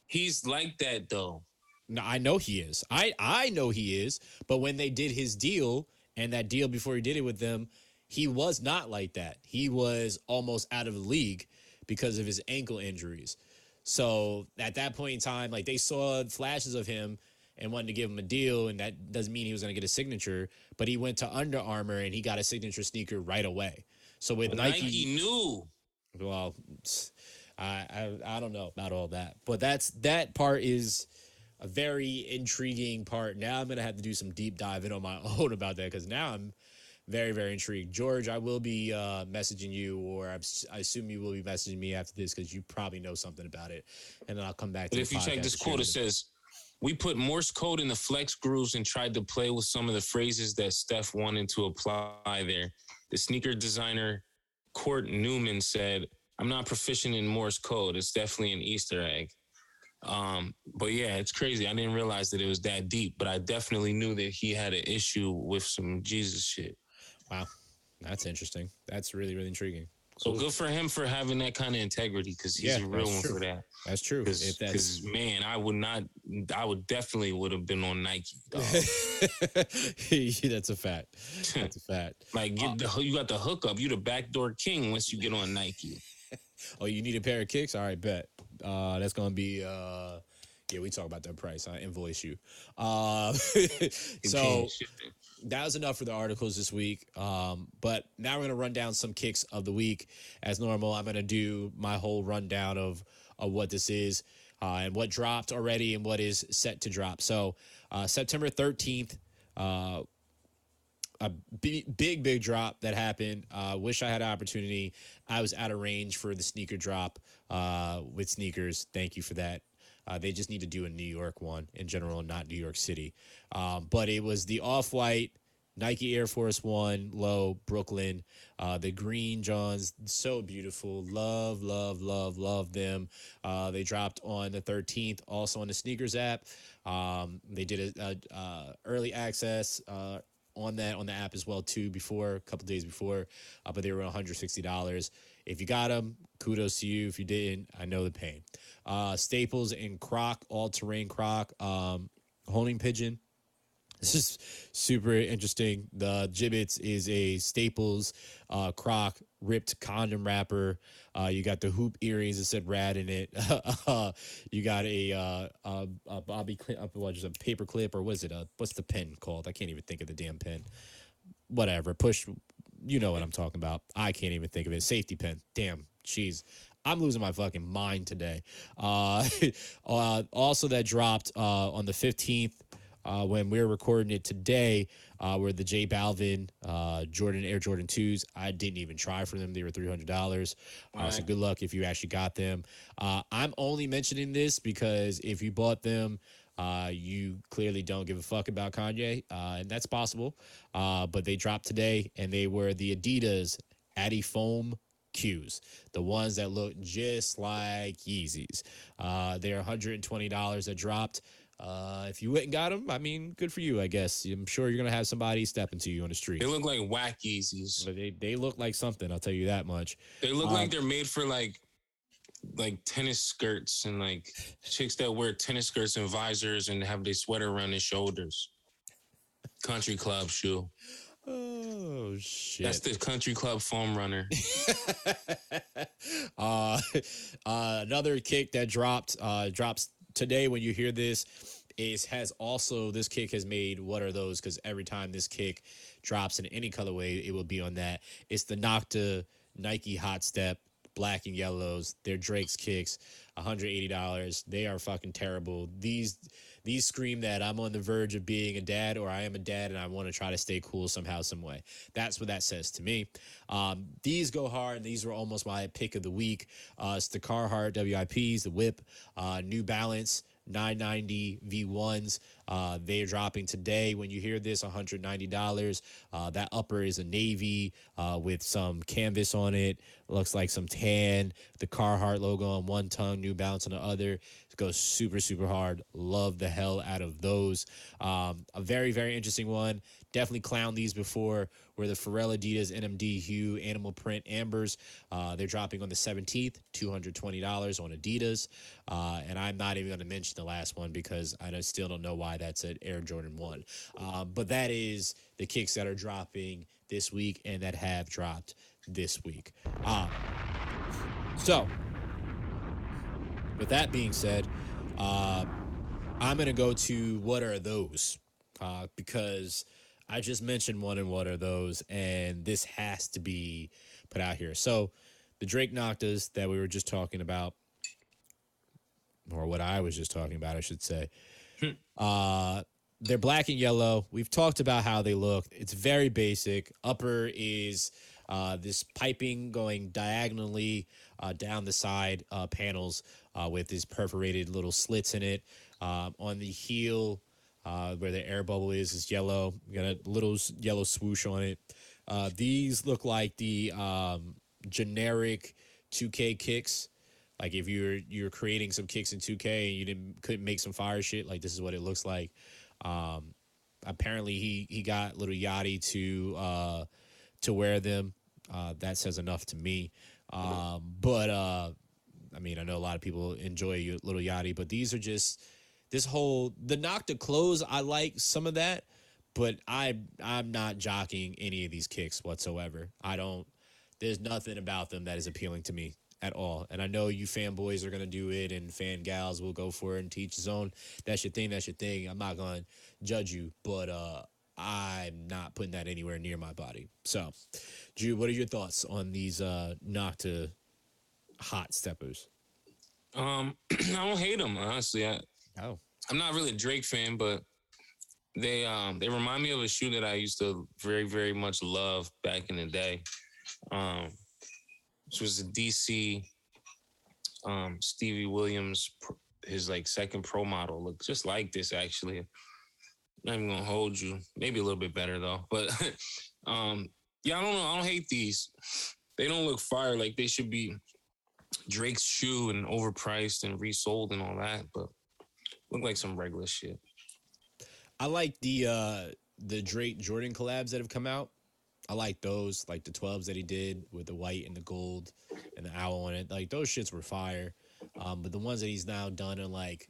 He's like that though. No, I know he is. I I know he is. But when they did his deal and that deal before he did it with them, he was not like that. He was almost out of the league because of his ankle injuries. So at that point in time, like they saw flashes of him and wanted to give him a deal, and that doesn't mean he was going to get a signature. But he went to Under Armour and he got a signature sneaker right away. So with Nike, Nike knew. well, I, I I don't know about all that, but that's that part is a very intriguing part. Now I'm gonna have to do some deep diving on my own about that because now I'm very very intrigued. George, I will be uh, messaging you, or I'm, I assume you will be messaging me after this because you probably know something about it, and then I'll come back. to But if you check this quote, it says, "We put Morse code in the flex grooves and tried to play with some of the phrases that Steph wanted to apply there." The sneaker designer Kort Neumann said, "I'm not proficient in Morse code. It's definitely an Easter egg." Um, but yeah, it's crazy. I didn't realize that it was that deep, but I definitely knew that he had an issue with some Jesus shit. Wow, that's interesting. That's really really intriguing. So good for him for having that kind of integrity because he's Yeah, a real one true. for that. That's true. Because man, I would not. I would definitely would have been on Nike. that's a fact. That's a fact. like get the you got the hookup. You the backdoor king once you get on Nike. Oh, you need a pair of kicks? All right, bet. Uh, that's gonna be uh, yeah. We talk about that price. I invoice you. Uh, so that was enough for the articles this week. Um, but now we're gonna run down some kicks of the week as normal. I'm gonna do my whole rundown of of what this is uh, and what dropped already and what is set to drop. So uh, September 13th. Uh, a big, big, big drop that happened. Uh, wish I had an opportunity. I was out of range for the sneaker drop uh, with sneakers. Thank you for that. Uh, they just need to do a New York one in general, not New York City. Um, but it was the off white Nike Air Force One low Brooklyn, uh, the green Johns, so beautiful. Love, love, love, love them. Uh, they dropped on the 13th, also on the sneakers app. Um, they did a, a, uh early access uh, on that on the app as well too before a couple days before, uh, but they were 160 dollars. If you got them, kudos to you. If you didn't, I know the pain. Uh, Staples and Croc, all terrain Croc, um, honing pigeon. This is super interesting. The Jibbitz is a Staples uh, Croc ripped condom wrapper. Uh, you got the hoop earrings that said "rad" in it. you got a, uh, a, a Bobby clip, uh, is it, a paper clip or was it a what's the pen called? I can't even think of the damn pen. Whatever, push. You know what I'm talking about. I can't even think of it. Safety pin. Damn, jeez. I'm losing my fucking mind today. Uh, uh, also, that dropped uh, on the 15th uh, when we are recording it today, uh, were the J Balvin uh, Jordan Air Jordan 2s. I didn't even try for them. They were $300. Uh, so good luck if you actually got them. Uh, I'm only mentioning this because if you bought them, uh, you clearly don't give a fuck about Kanye, uh, and that's possible. Uh, but they dropped today, and they were the Adidas adiFOM Qs, the ones that look just like Yeezys. Uh, they're $120 that dropped. Uh, if you went and got them, I mean, good for you, I guess. I'm sure you're gonna have somebody stepping to you on the street. They look like whack Yeezys. But they they look like something. I'll tell you that much. They look Um, like they're made for like like tennis skirts and like chicks that wear tennis skirts and visors and have their sweater around their shoulders. Country club shoe. Oh shit! That's the country club foam runner. uh, uh, another kick that dropped uh, drops today when you hear this is has also this kick has made what are those? Because every time this kick drops in any colorway it will be on that. It's the Nocta Nike Hot Step black and yellows. They're Drake's kicks $180 they are fucking terrible. These these scream that I'm on the verge of being a dad or I am a dad and I want to try to stay cool somehow, some way. That's what that says to me. Um, these go hard. And these were almost my pick of the week. Uh, it's the Carhartt WIPs, the Whip, uh, New Balance. 990 V1s. Uh, they are dropping today. When you hear this, $190. Uh, that upper is a navy uh, with some canvas on it. Looks like some tan. The Carhartt logo on one tongue, New Balance on the other. It goes super, super hard. Love the hell out of those. Um, a very, very interesting one. Definitely clown these before. Were the Pharrell Adidas NMD Hu Animal Print Ambers. Uh, they're dropping on the 17th, $220 on Adidas. Uh, and I'm not even going to mention the last one because I still don't know why that's an Air Jordan 1. Uh, but that is the kicks that are dropping this week and that have dropped this week. Uh, so, with that being said, uh, I'm going to go to what are those? Uh, because I just mentioned one and what are those, and this has to be put out here. So, the Drake Noctas that we were just talking about, or what I was just talking about, I should say. uh, they're black and yellow. We've talked about how they look. It's very basic. Upper is uh, this piping going diagonally uh, down the side uh, panels uh, with these perforated little slits in it. Um, on the heel, uh, where the air bubble is, is yellow. Got a little yellow swoosh on it. Uh, these look like the um, generic 2K kicks. Like if you're you're creating some kicks in 2K and you didn't couldn't make some fire shit, like this is what it looks like. Um, apparently he he got Lil Yachty to uh, to wear them. Uh, that says enough to me. Um, but uh, I mean, I know a lot of people enjoy Lil Yachty, but these are just this whole the Nocta close, I like some of that, but I I'm not jockeying any of these kicks whatsoever. I don't. There's nothing about them that is appealing to me at all. And I know you fanboys are gonna do it, and fan gals will go for it and teach his own. That's your thing. That's your thing. I'm not gonna judge you, but uh, I'm not putting that anywhere near my body. So, Jude, what are your thoughts on these uh, Nocta hot steppers? Um, I don't hate them honestly. I, Oh, I'm not really a Drake fan, but they um they remind me of a shoe that I used to very very much love back in the day. Um, which was a DC um Stevie Williams his like second pro model looked just like this actually. Not even gonna hold you. Maybe a little bit better though. But um yeah, I don't know. I don't hate these. They don't look fire like they should be Drake's shoe and overpriced and resold and all that, but look like some regular shit. I like the uh the Drake Jordan collabs that have come out. I like those, like the 12s that he did with the white and the gold and the owl on it. Like those shits were fire. Um, but the ones that he's now done are like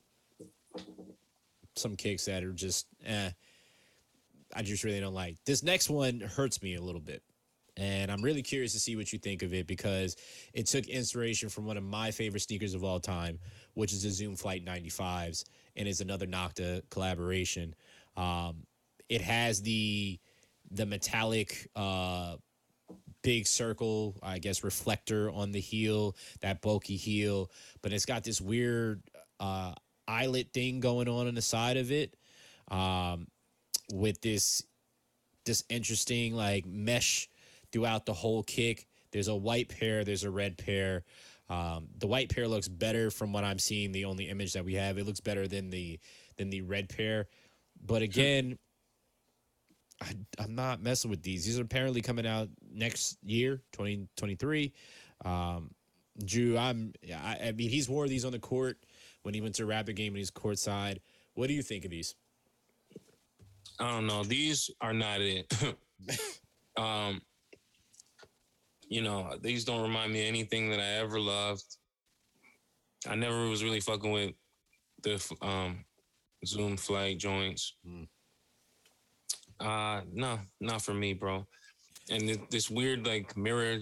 some kicks that are just eh. I just really don't like. This next one hurts me a little bit. And I'm really curious to see what you think of it because it took inspiration from one of my favorite sneakers of all time, which is the Zoom Flight 95s, and it's another Nocta collaboration. Um, it has the the metallic uh, big circle, I guess, reflector on the heel, that bulky heel, but it's got this weird uh, eyelet thing going on on the side of it, um, with this this interesting like mesh throughout the whole kick. There's a white pair, there's a red pair. Um, the white pair looks better from what I'm seeing. The only image that we have, it looks better than the than the red pair. But again, I, I'm not messing with these. These are apparently coming out next year, 2023. Um, Drew, I'm. I, I mean, he's wore these on the court when he went to a Rapid game and he's courtside. What do you think of these? I don't know. These are not it. um, you know, these don't remind me of anything that I ever loved. I never was really fucking with the um, Zoom flight joints. Mm. Uh, no, not for me, bro. And th- this weird like mirror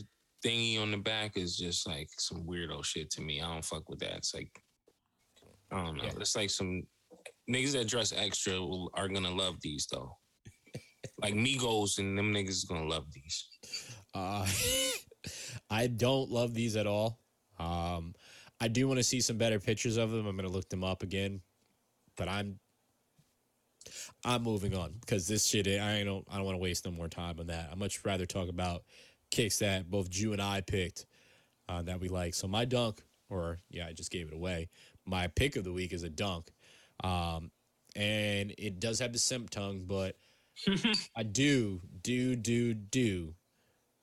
thingy on the back is just like some weirdo shit to me. I don't fuck with that. It's like I don't know. Yeah. It's like some niggas that dress extra will, are gonna love these though. like Migos and them niggas is gonna love these. Uh, I don't love these at all. Um, I do want to see some better pictures of them. I'm going to look them up again, but I'm I'm moving on because this shit I don't I don't want to waste no more time on that. I much rather talk about kicks that both Jew and I picked uh, that we like. So my dunk, or yeah, I just gave it away. My pick of the week is a dunk. Um, and it does have the simp tongue, but I do, do, do, do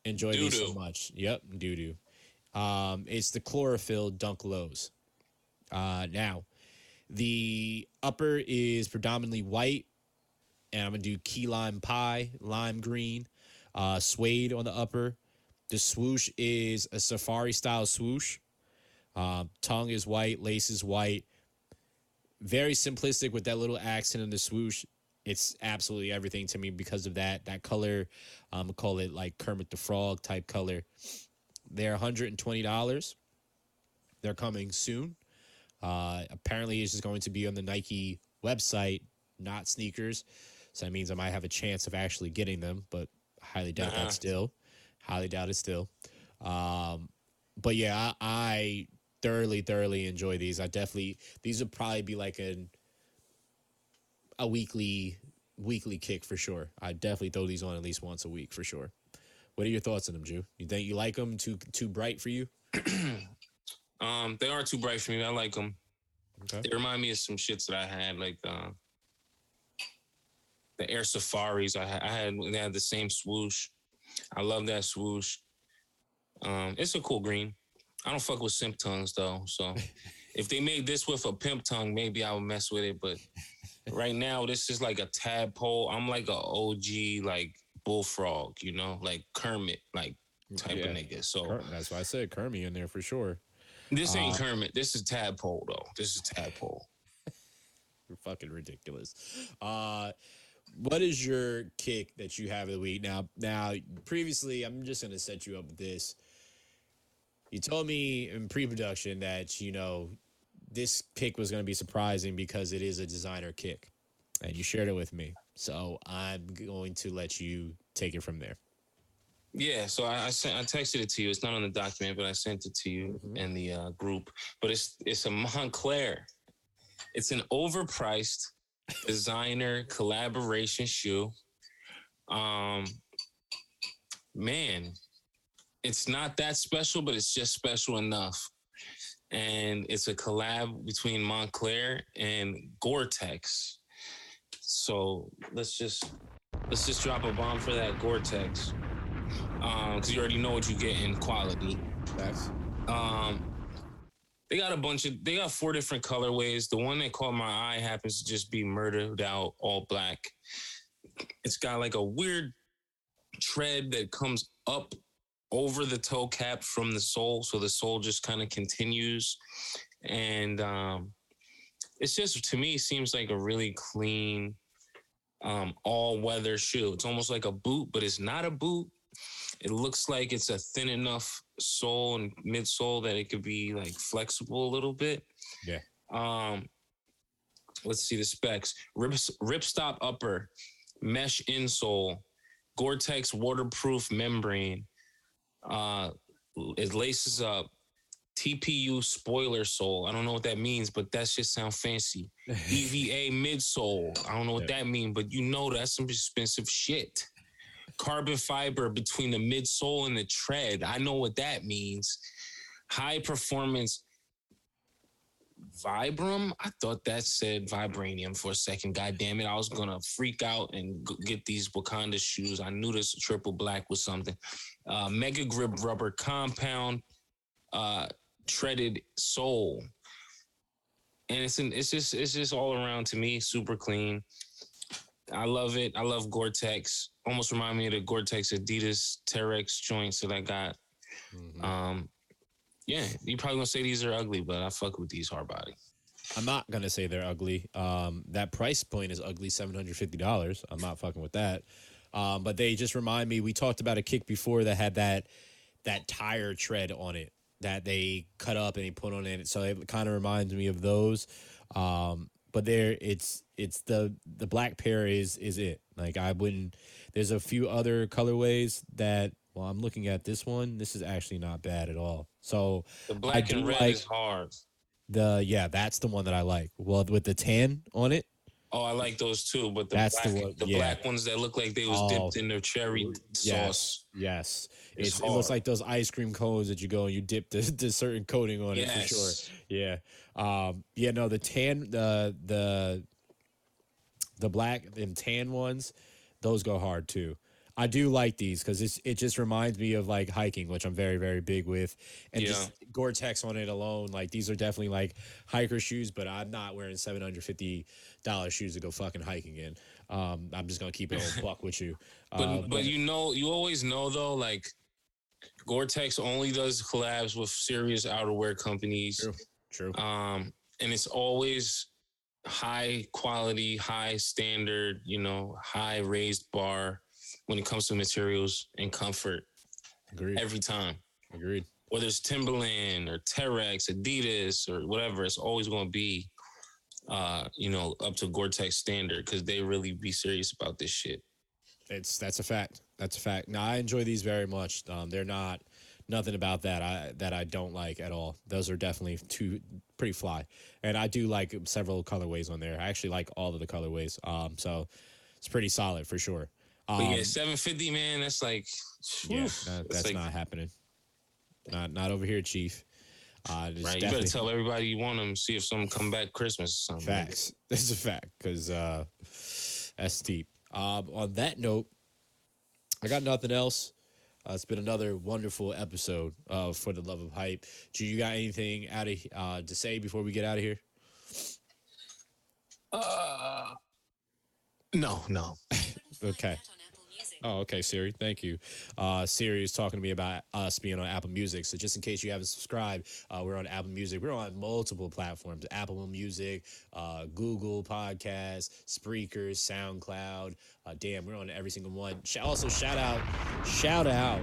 enjoy these so much. Yep, doo doo. Um, it's the chlorophyll dunk lows. Uh, now, the upper is predominantly white, and I'm gonna do key lime pie, lime green, uh, suede on the upper. The swoosh is a safari style swoosh. Um, tongue is white, lace is white. Very simplistic with that little accent in the swoosh. It's absolutely everything to me because of that. That color, um, call it like Kermit the Frog type color. They're $120. They're coming soon. Uh, apparently, it's just going to be on the Nike website, not sneakers. So that means I might have a chance of actually getting them, but highly doubt Uh-uh. that still. Highly doubt it still. Um, but yeah, I, I thoroughly, thoroughly enjoy these. I definitely these would probably be like an a weekly weekly kick for sure. I definitely throw these on at least once a week for sure. What are your thoughts on them, Jew? You think you like them too too bright for you? Um, they are too bright for me. I like them. Okay. They remind me of some shits that I had, like uh, the Air Safaris. I had, I had they had the same swoosh. I love that swoosh. Um, it's a cool green. I don't fuck with simp tongues though. So if they made this with a pimp tongue, maybe I would mess with it. But right now, this is like a tadpole. I'm like a OG like bullfrog, you know, like Kermit, like type Yeah. of nigga. So That's why I said Kermit in there for sure. this ain't Uh, Kermit. This is tadpole though. This is tadpole. You're fucking ridiculous. Uh what is your kick that you have of the week? Now now previously I'm just gonna set you up with this. You told me in pre-production that, you know, this kick was gonna be surprising because it is a designer kick. And you shared it with me. So I'm going to let you take it from there. Yeah, so I, I sent I texted it to you. It's not on the document, but I sent it to you Mhm. in the uh, group. But it's it's a Moncler. It's an overpriced designer collaboration shoe. Um, man, it's not that special, but it's just special enough. And it's a collab between Moncler and Gore-Tex. So let's just let's just drop a bomb for that Gore-Tex because you already know what you get in quality. Facts. Um, they got a bunch of they got four different colorways. The one that caught my eye happens to just be murdered out all black. It's got like a weird tread that comes up over the toe cap from the sole, so the sole just kind of continues, and um, it's just to me seems like a really clean, um, all weather shoe. It's almost like a boot, but it's not a boot. It looks like it's a thin enough sole and midsole that it could be like flexible a little bit. Yeah. Um, let's see the specs. Rip, ripstop upper, mesh insole, Gore-Tex waterproof membrane. Uh, it laces up. TPU spoiler sole. I don't know what that means, but that shit sound fancy. EVA midsole. I don't know what Yeah. that means, but you know that's some expensive shit. Carbon fiber between the midsole and the tread. I know what that means. High performance Vibram. I thought that said vibranium for a second. God damn it. I was gonna freak out and get these Wakanda shoes. I knew this triple black was something. Uh, mega grip rubber compound, uh, treaded sole. And it's an, it's just it's just all around to me super clean. I love it. I love Gore-Tex. Almost remind me of the Gore-Tex Adidas Terrex joints that I got. Mhm. Um, yeah, you probably gonna say these are ugly, but I fuck with these hard body. I'm not gonna say they're ugly. Um, that price point is ugly, seven hundred fifty dollars. I'm not fucking with that. Um, but they just remind me. We talked about a kick before that had that that tire tread on it that they cut up and they put on it. So it kind of reminds me of those. Um, but there, it's it's the the black pair is is it. Like I wouldn't. There's a few other colorways that. Well, I'm looking at this one. This is actually not bad at all. So The black and red like- is hard. the yeah, that's the one that I like. Well, with the tan on it. Oh, I like those too, but the That's the black, one- the yeah. black ones that look like they was Oh. dipped in their cherry sauce. Yes, It's it looks like those ice cream cones that you go and you dip the, the certain coating on it for sure. Yeah, um, yeah. No, the tan, the the the black and tan ones, those go hard too. I do like these because it just reminds me of like hiking, which I'm very very big with, and Yeah. just Gore-Tex on it alone. Like these are definitely like hiker shoes, but I'm not wearing seven hundred fifty dollars shoes to go fucking hiking in. Um, I'm just gonna keep it a buck with you. But Uh, but you know, you always know though, like Gore-Tex only does collabs with serious outerwear companies. True. true. Um, and it's always high quality, high standard, you know, high raised bar when it comes to materials and comfort Agreed. every time. Agreed. Whether it's Timberland or Terrex, Adidas, or whatever, it's always going to be, uh, you know, up to Gore-Tex standard because they really be serious about this shit. It's that's a fact. That's a fact. Now I enjoy these very much. Um, they're not nothing about that I that I don't like at all. Those are definitely two pretty fly, and I do like several colorways on there. I actually like all of the colorways. Um, so it's pretty solid for sure. Um, But yeah, 750, man, that's like, yeah, oof, that's that's like, not happening. Not not over here, Chief. Uh, it's right. You definitely better tell everybody you want them, see if some come back Christmas or something. facts. This is a fact because uh, that's steep. Um, on that note, I got nothing else. Uh, it's been another wonderful episode uh, for the love of hype. Do you got anything out of uh, to say before we get out of here? Uh, no, no. Okay. Oh, okay, Siri. Thank you. Uh, Siri is talking to me about us being on Apple Music. So, just in case you haven't subscribed, uh, we're on Apple Music. We're on multiple platforms Apple Music, uh, Google Podcasts, Spreakers, SoundCloud. Uh, damn, we're on every single one. Sh- also, shout out, shout out.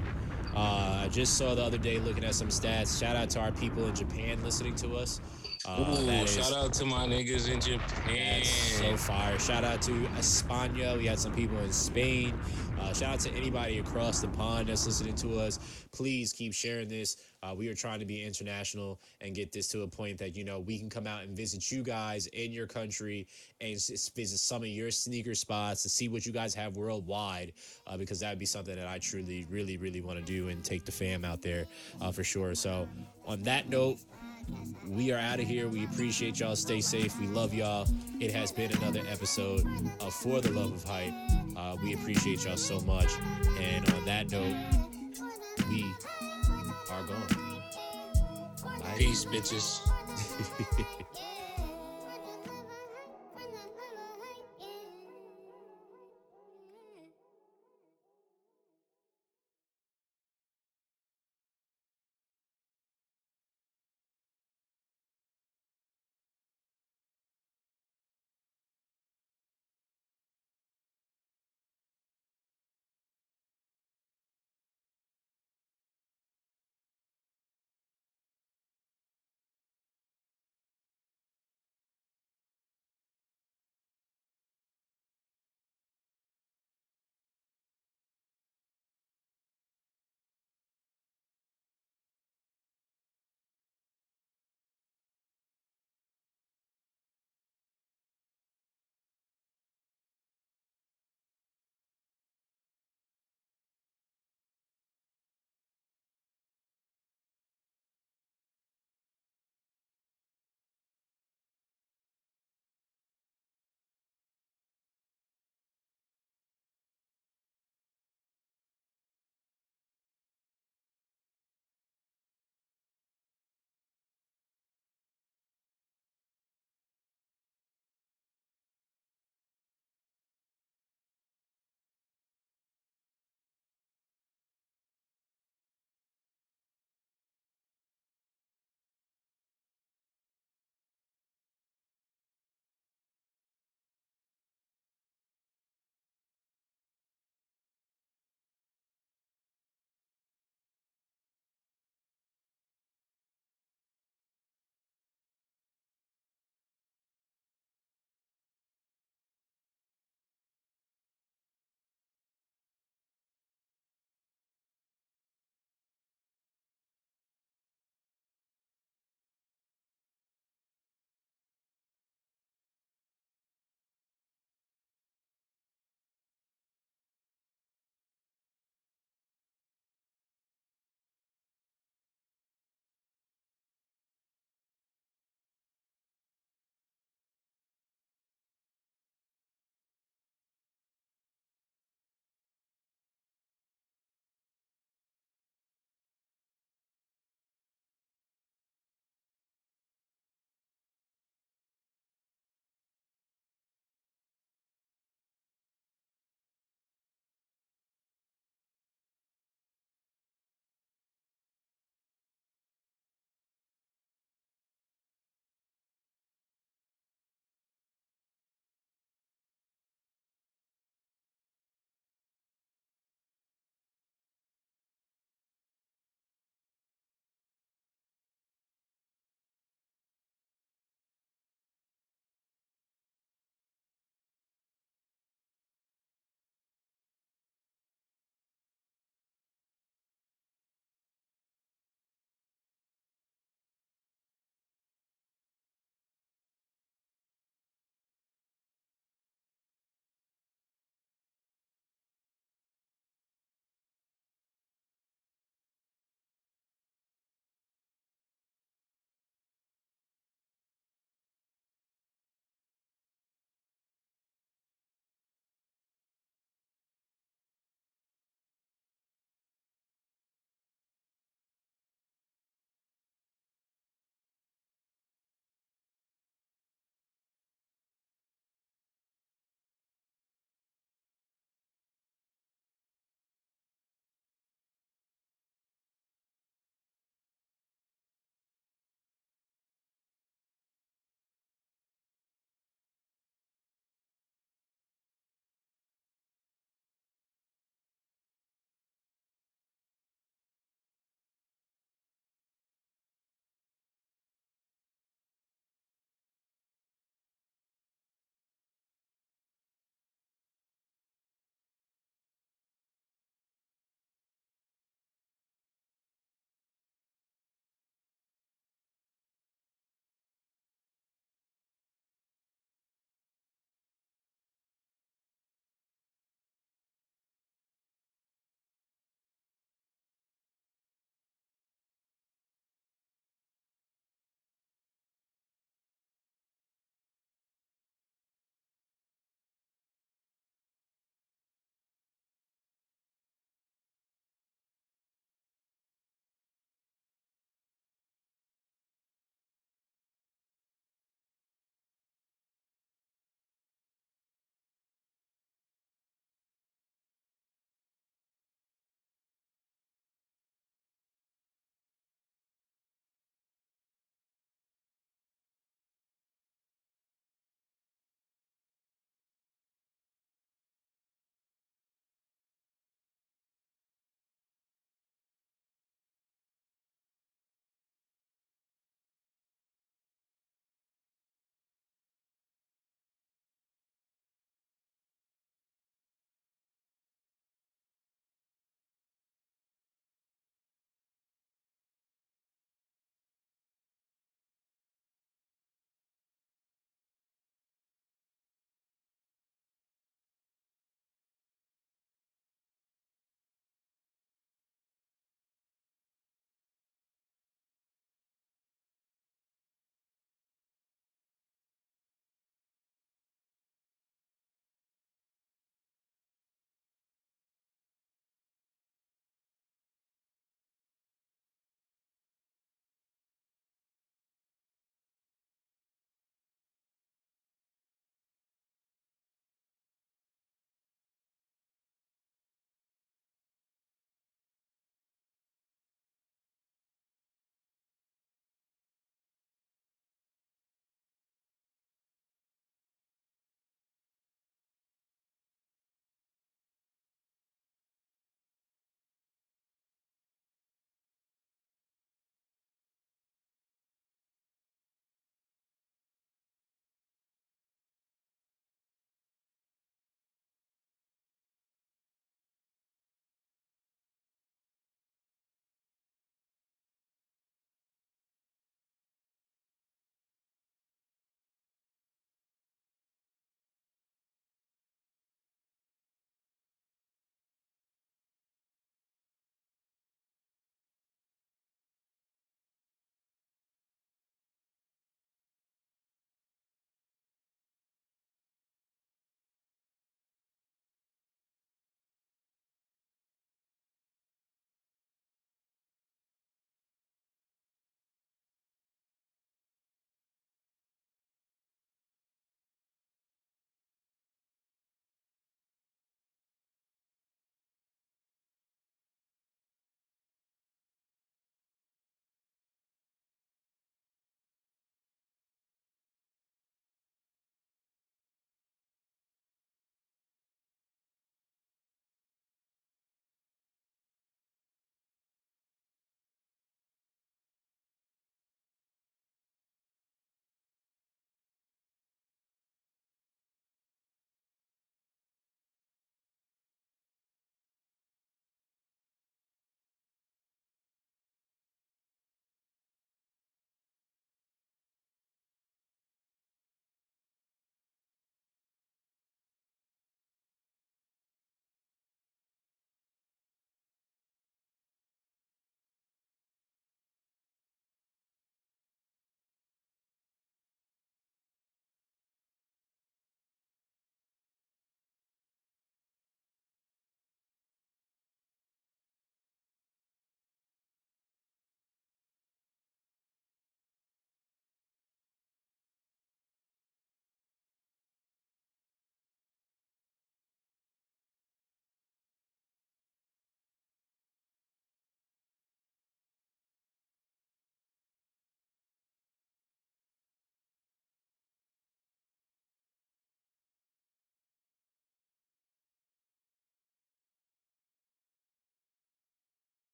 Uh, I just saw the other day looking at some stats. Shout out to our people in Japan listening to us. Uh, Ooh, that is- shout out to my niggas in Japan. that's so fire. Shout out to España. We had some people in Spain. Uh, shout out to anybody across the pond that's listening to us. Please keep sharing this. Uh, we are trying to be international and get this to a point that, you know, we can come out and visit you guys in your country and visit some of your sneaker spots to see what you guys have worldwide uh, because that would be something that I truly, really, really want to do and take the fam out there uh, for sure. So, on that note, we are out of here. We appreciate y'all. Stay safe. We love y'all. It has been another episode of For the Love of Hype. Uh, we appreciate y'all so much. And on that note, we are gone. Bye. Peace, bitches.